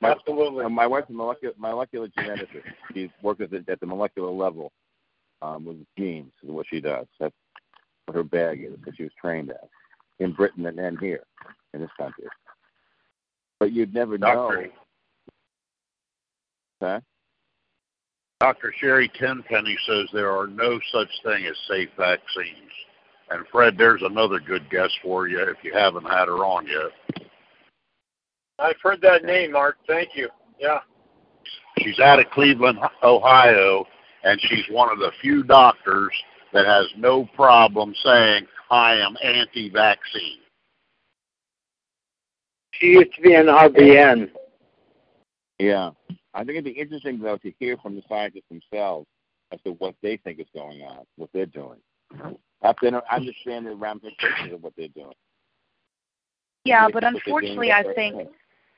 my, absolutely. My wife's a molecular, molecular geneticist. She works at the, at the molecular level um, with genes is what she does. That's what her bag is, because she was trained at in Britain and then here in this country. But you'd never Doctor. know. Huh? Dr. Sherry Tenpenny says there are no such thing as safe vaccines. And Fred, there's another good guess for you if you haven't had her on yet. I've heard that name, Mark. Thank you. Yeah. She's out of Cleveland, Ohio, and she's one of the few doctors that has no problem saying, I am anti vaccine. She used to be an RBN. Yeah. I think it'd be interesting, though, to hear from the scientists themselves as to what they think is going on, what they're doing. To understand the ramifications of what they're doing. Yeah, but unfortunately, I think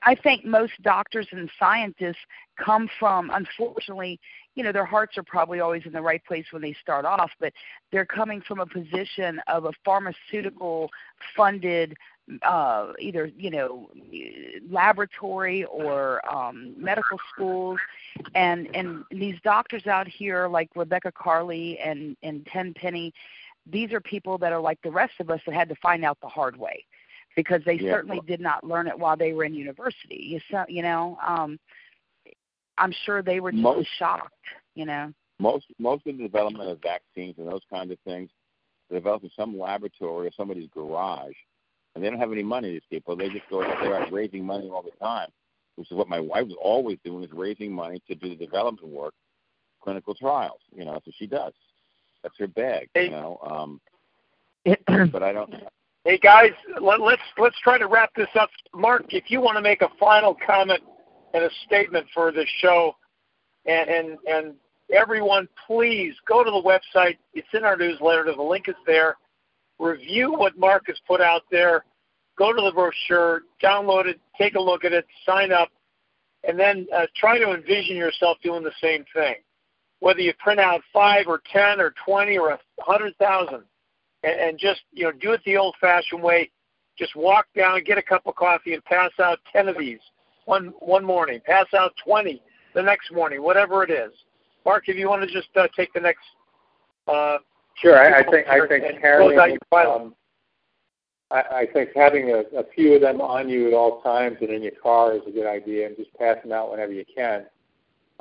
I think most doctors and scientists come from, unfortunately, you know, their hearts are probably always in the right place when they start off, but they're coming from a position of a pharmaceutical funded uh, either you know laboratory or um, medical schools, and and these doctors out here like Rebecca Carley and and Tenpenny, these are people that are like the rest of us that had to find out the hard way, because they Yeah. certainly did not learn it while they were in university. You so you know, um, I'm sure they were just Most- shocked. You know. Most most of the development of vaccines and those kinds of things are developed in some laboratory or somebody's garage, and they don't have any money. These people they just go out there out raising money all the time, which is what my wife was always doing is raising money to do the development work, clinical trials. You know, that's what she does. That's her bag. Hey. You know, um, but I don't. Hey guys, let, let's let's try to wrap this up. Mark, if you want to make a final comment and a statement for the show, and and and everyone, please go to the website. It's in our newsletter. The link is there. Review what Mark has put out there. Go to the brochure, download it, take a look at it, sign up, and then uh, try to envision yourself doing the same thing. Whether you print out five or ten or twenty or a hundred thousand, and, and just you know do it the old-fashioned way. Just walk down, get a cup of coffee, and pass out ten of these one one morning. Pass out twenty the next morning, whatever it is. Mark, if you want to just uh, take the next. Uh, Sure, I, I think I think and carrying, close out your final. um, I, I think having a, a few of them on you at all times and in your car is a good idea, and just pass them out whenever you can.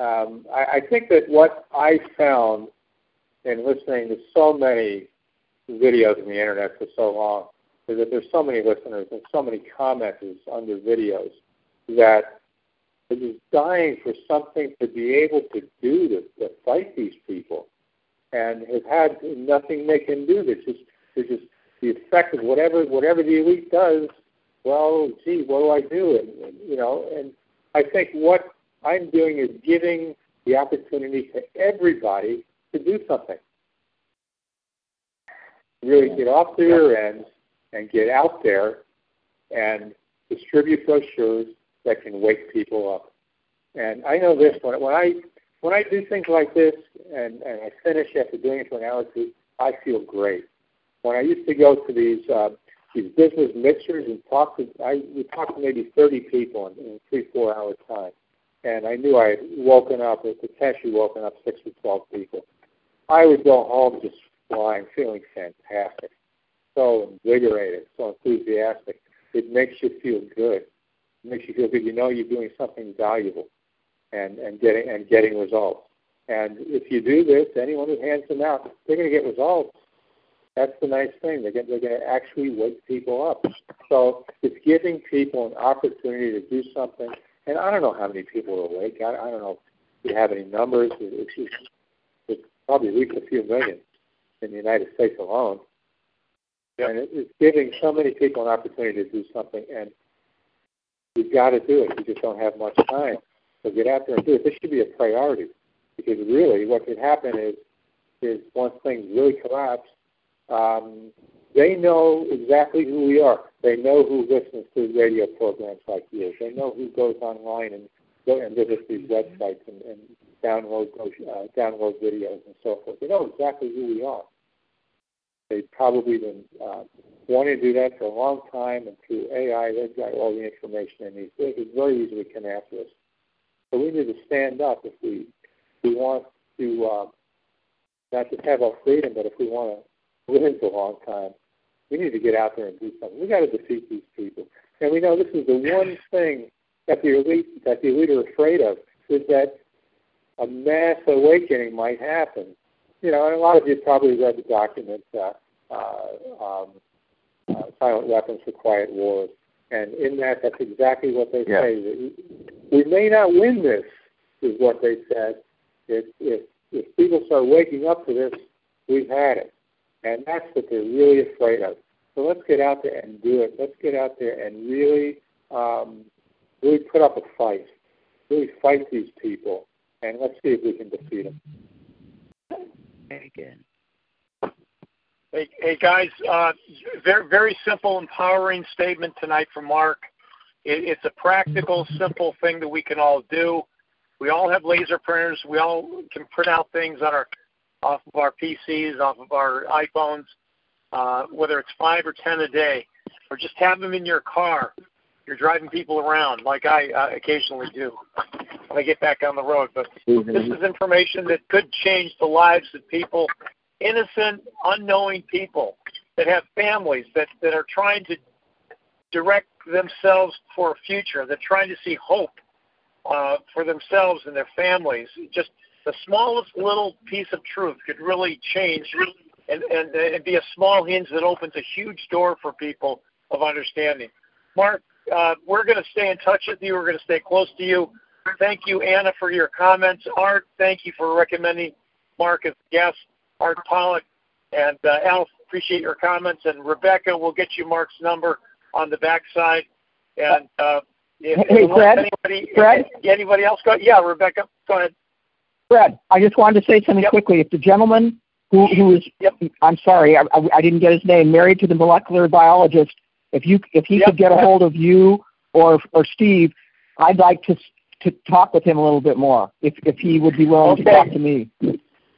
Um, I, I think that what I found in listening to so many videos on the internet for so long is that there's so many listeners and so many commenters under videos that are just dying for something to be able to do to, to fight these people, and have had nothing they can do. There's just there's just the effect of whatever whatever the elite does. Well, gee, what do I do? And, and you know, and I think what I'm doing is giving the opportunity to everybody to do something. Really get off the rear ends and get out there and distribute brochures that can wake people up. And I know this when when I when I do things like this and, and I finish after doing it for an hour or two, I feel great. When I used to go to these uh, these business mixers and talk to I we talked to maybe thirty people in, in three four hour time, and I knew I had woken up or potentially woken up six or twelve people. I would go home just flying, feeling fantastic, so invigorated, so enthusiastic. It makes you feel good. It makes you feel good. You know you're doing something valuable, and and getting and getting results. And if you do this, anyone who hands them out, they're going to get results. That's the nice thing. They're going, they're going to actually wake people up. So it's giving people an opportunity to do something. And I don't know how many people are awake. I, I don't know if you have any numbers. It's, just, it's probably least a few million in the United States alone. Yep. And it, it's giving so many people an opportunity to do something. And we've got to do it. We just don't have much time. So get out there and do it. This should be a priority because really what could happen is is once things really collapse, um, they know exactly who we are. They know who listens to radio programs like yours. They know who goes online and go and visits these websites and, and uh, download videos and so forth. They know exactly who we are. They've probably been uh, wanting to do that for a long time, and through AI, they've got all the information they need. They can very easily connect with us. So we need to stand up if we we want to uh, not just have our freedom, but if we want to live for a long time. We need to get out there and do something. We got to defeat these people. And we know this is the one thing that the elite that the elite are afraid of is that a mass awakening might happen. You know, and a lot of you probably read the document uh, uh, um, uh, "Silent Weapons for Quiet Wars," and in that, that's exactly what they yeah. say. We may not win this, is what they said. If if if people start waking up to this, we've had it. And that's what they're really afraid of. So let's get out there and do it. Let's get out there and really, um, really put up a fight. Really fight these people, and let's see if we can defeat them. Very good. Hey, hey guys, uh, very very simple, empowering statement tonight from Mark. It, it's a practical, simple thing that we can all do. We all have laser printers. We all can print out things on our off of our PCs, off of our iPhones, uh, whether it's five or ten a day, or just have them in your car. You're driving people around, like I uh, occasionally do when I get back on the road. But mm-hmm. this is information that could change the lives of people, innocent, unknowing people that have families that that are trying to direct themselves for a future. They're trying to see hope uh, for themselves and their families. Just the smallest little piece of truth could really change and, and, and be a small hinge that opens a huge door for people of understanding. Mark, uh, we're going to stay in touch with you. We're going to stay close to you. Thank you, Anna, for your comments. Art, thank you for recommending Mark as a guest. Art Pollock and uh, Al, appreciate your comments. And Rebecca, we'll get you Mark's number on the backside. And uh, if, hey, Fred, anybody, Fred? anybody else go? Yeah, Rebecca, go ahead. Fred, I just wanted to say something yep. quickly. If the gentleman who who is, yep. I'm sorry, I, I, I, didn't get his name, married to the molecular biologist, if you if he yep. could get a hold of you or or Steve, I'd like to to talk with him a little bit more. If if he would be willing okay. to talk to me.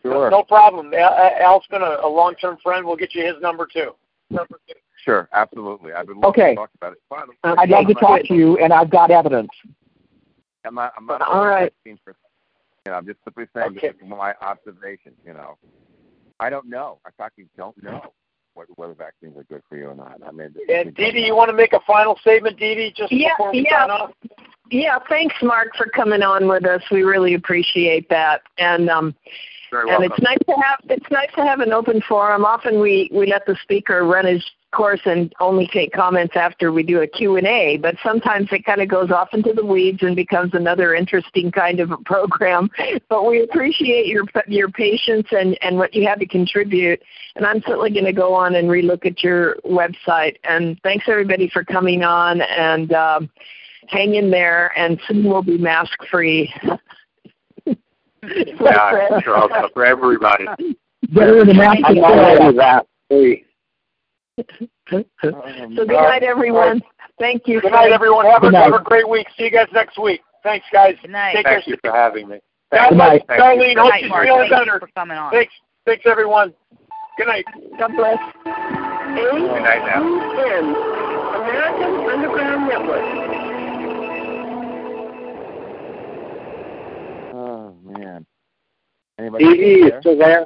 Sure. No problem. Uh, Al's been a, a long-term friend. We'll get you his number too. Number two. Sure, absolutely. I've been okay. to talk about it. Finally, I'd love to talk to you, and I've got evidence. I'm not. I'm not All right. For you know, I'm just simply saying okay. this is my observation. You know, I don't know. I actually don't know what, whether vaccines are good for you or not. I mean, and Dee Dee, you want to make a final statement, Dee Dee, just yeah, before we yeah. sign off? Yeah, thanks, Mark, for coming on with us. We really appreciate that. And um, Very and welcome. it's nice to have it's nice to have an open forum. Often we we let the speaker run his course, and only take comments after we do a Q&A, but sometimes it kind of goes off into the weeds and becomes another interesting kind of a program. But we appreciate your your patience and, and what you have to contribute. And I'm certainly going to go on and relook at your website. And thanks everybody for coming on and um, hang in there. And soon we'll be mask free. yeah, sure. for everybody. Better than mask I'm not ready for that. Hey. Um, so good night, everyone. Thank you. Good night, everyone. Have, Good a, night. have a great week. See you guys next week. Thanks, guys. Good night. Take care. Thank you for having me. God Good bless. night. Thank you. Darlene, Good hope night, Mark. feeling Thank better. you for coming on. Thanks. Thanks, everyone. Good night. God bless. Good night now. American Underground Network. Oh man. Anybody EE there? is still there?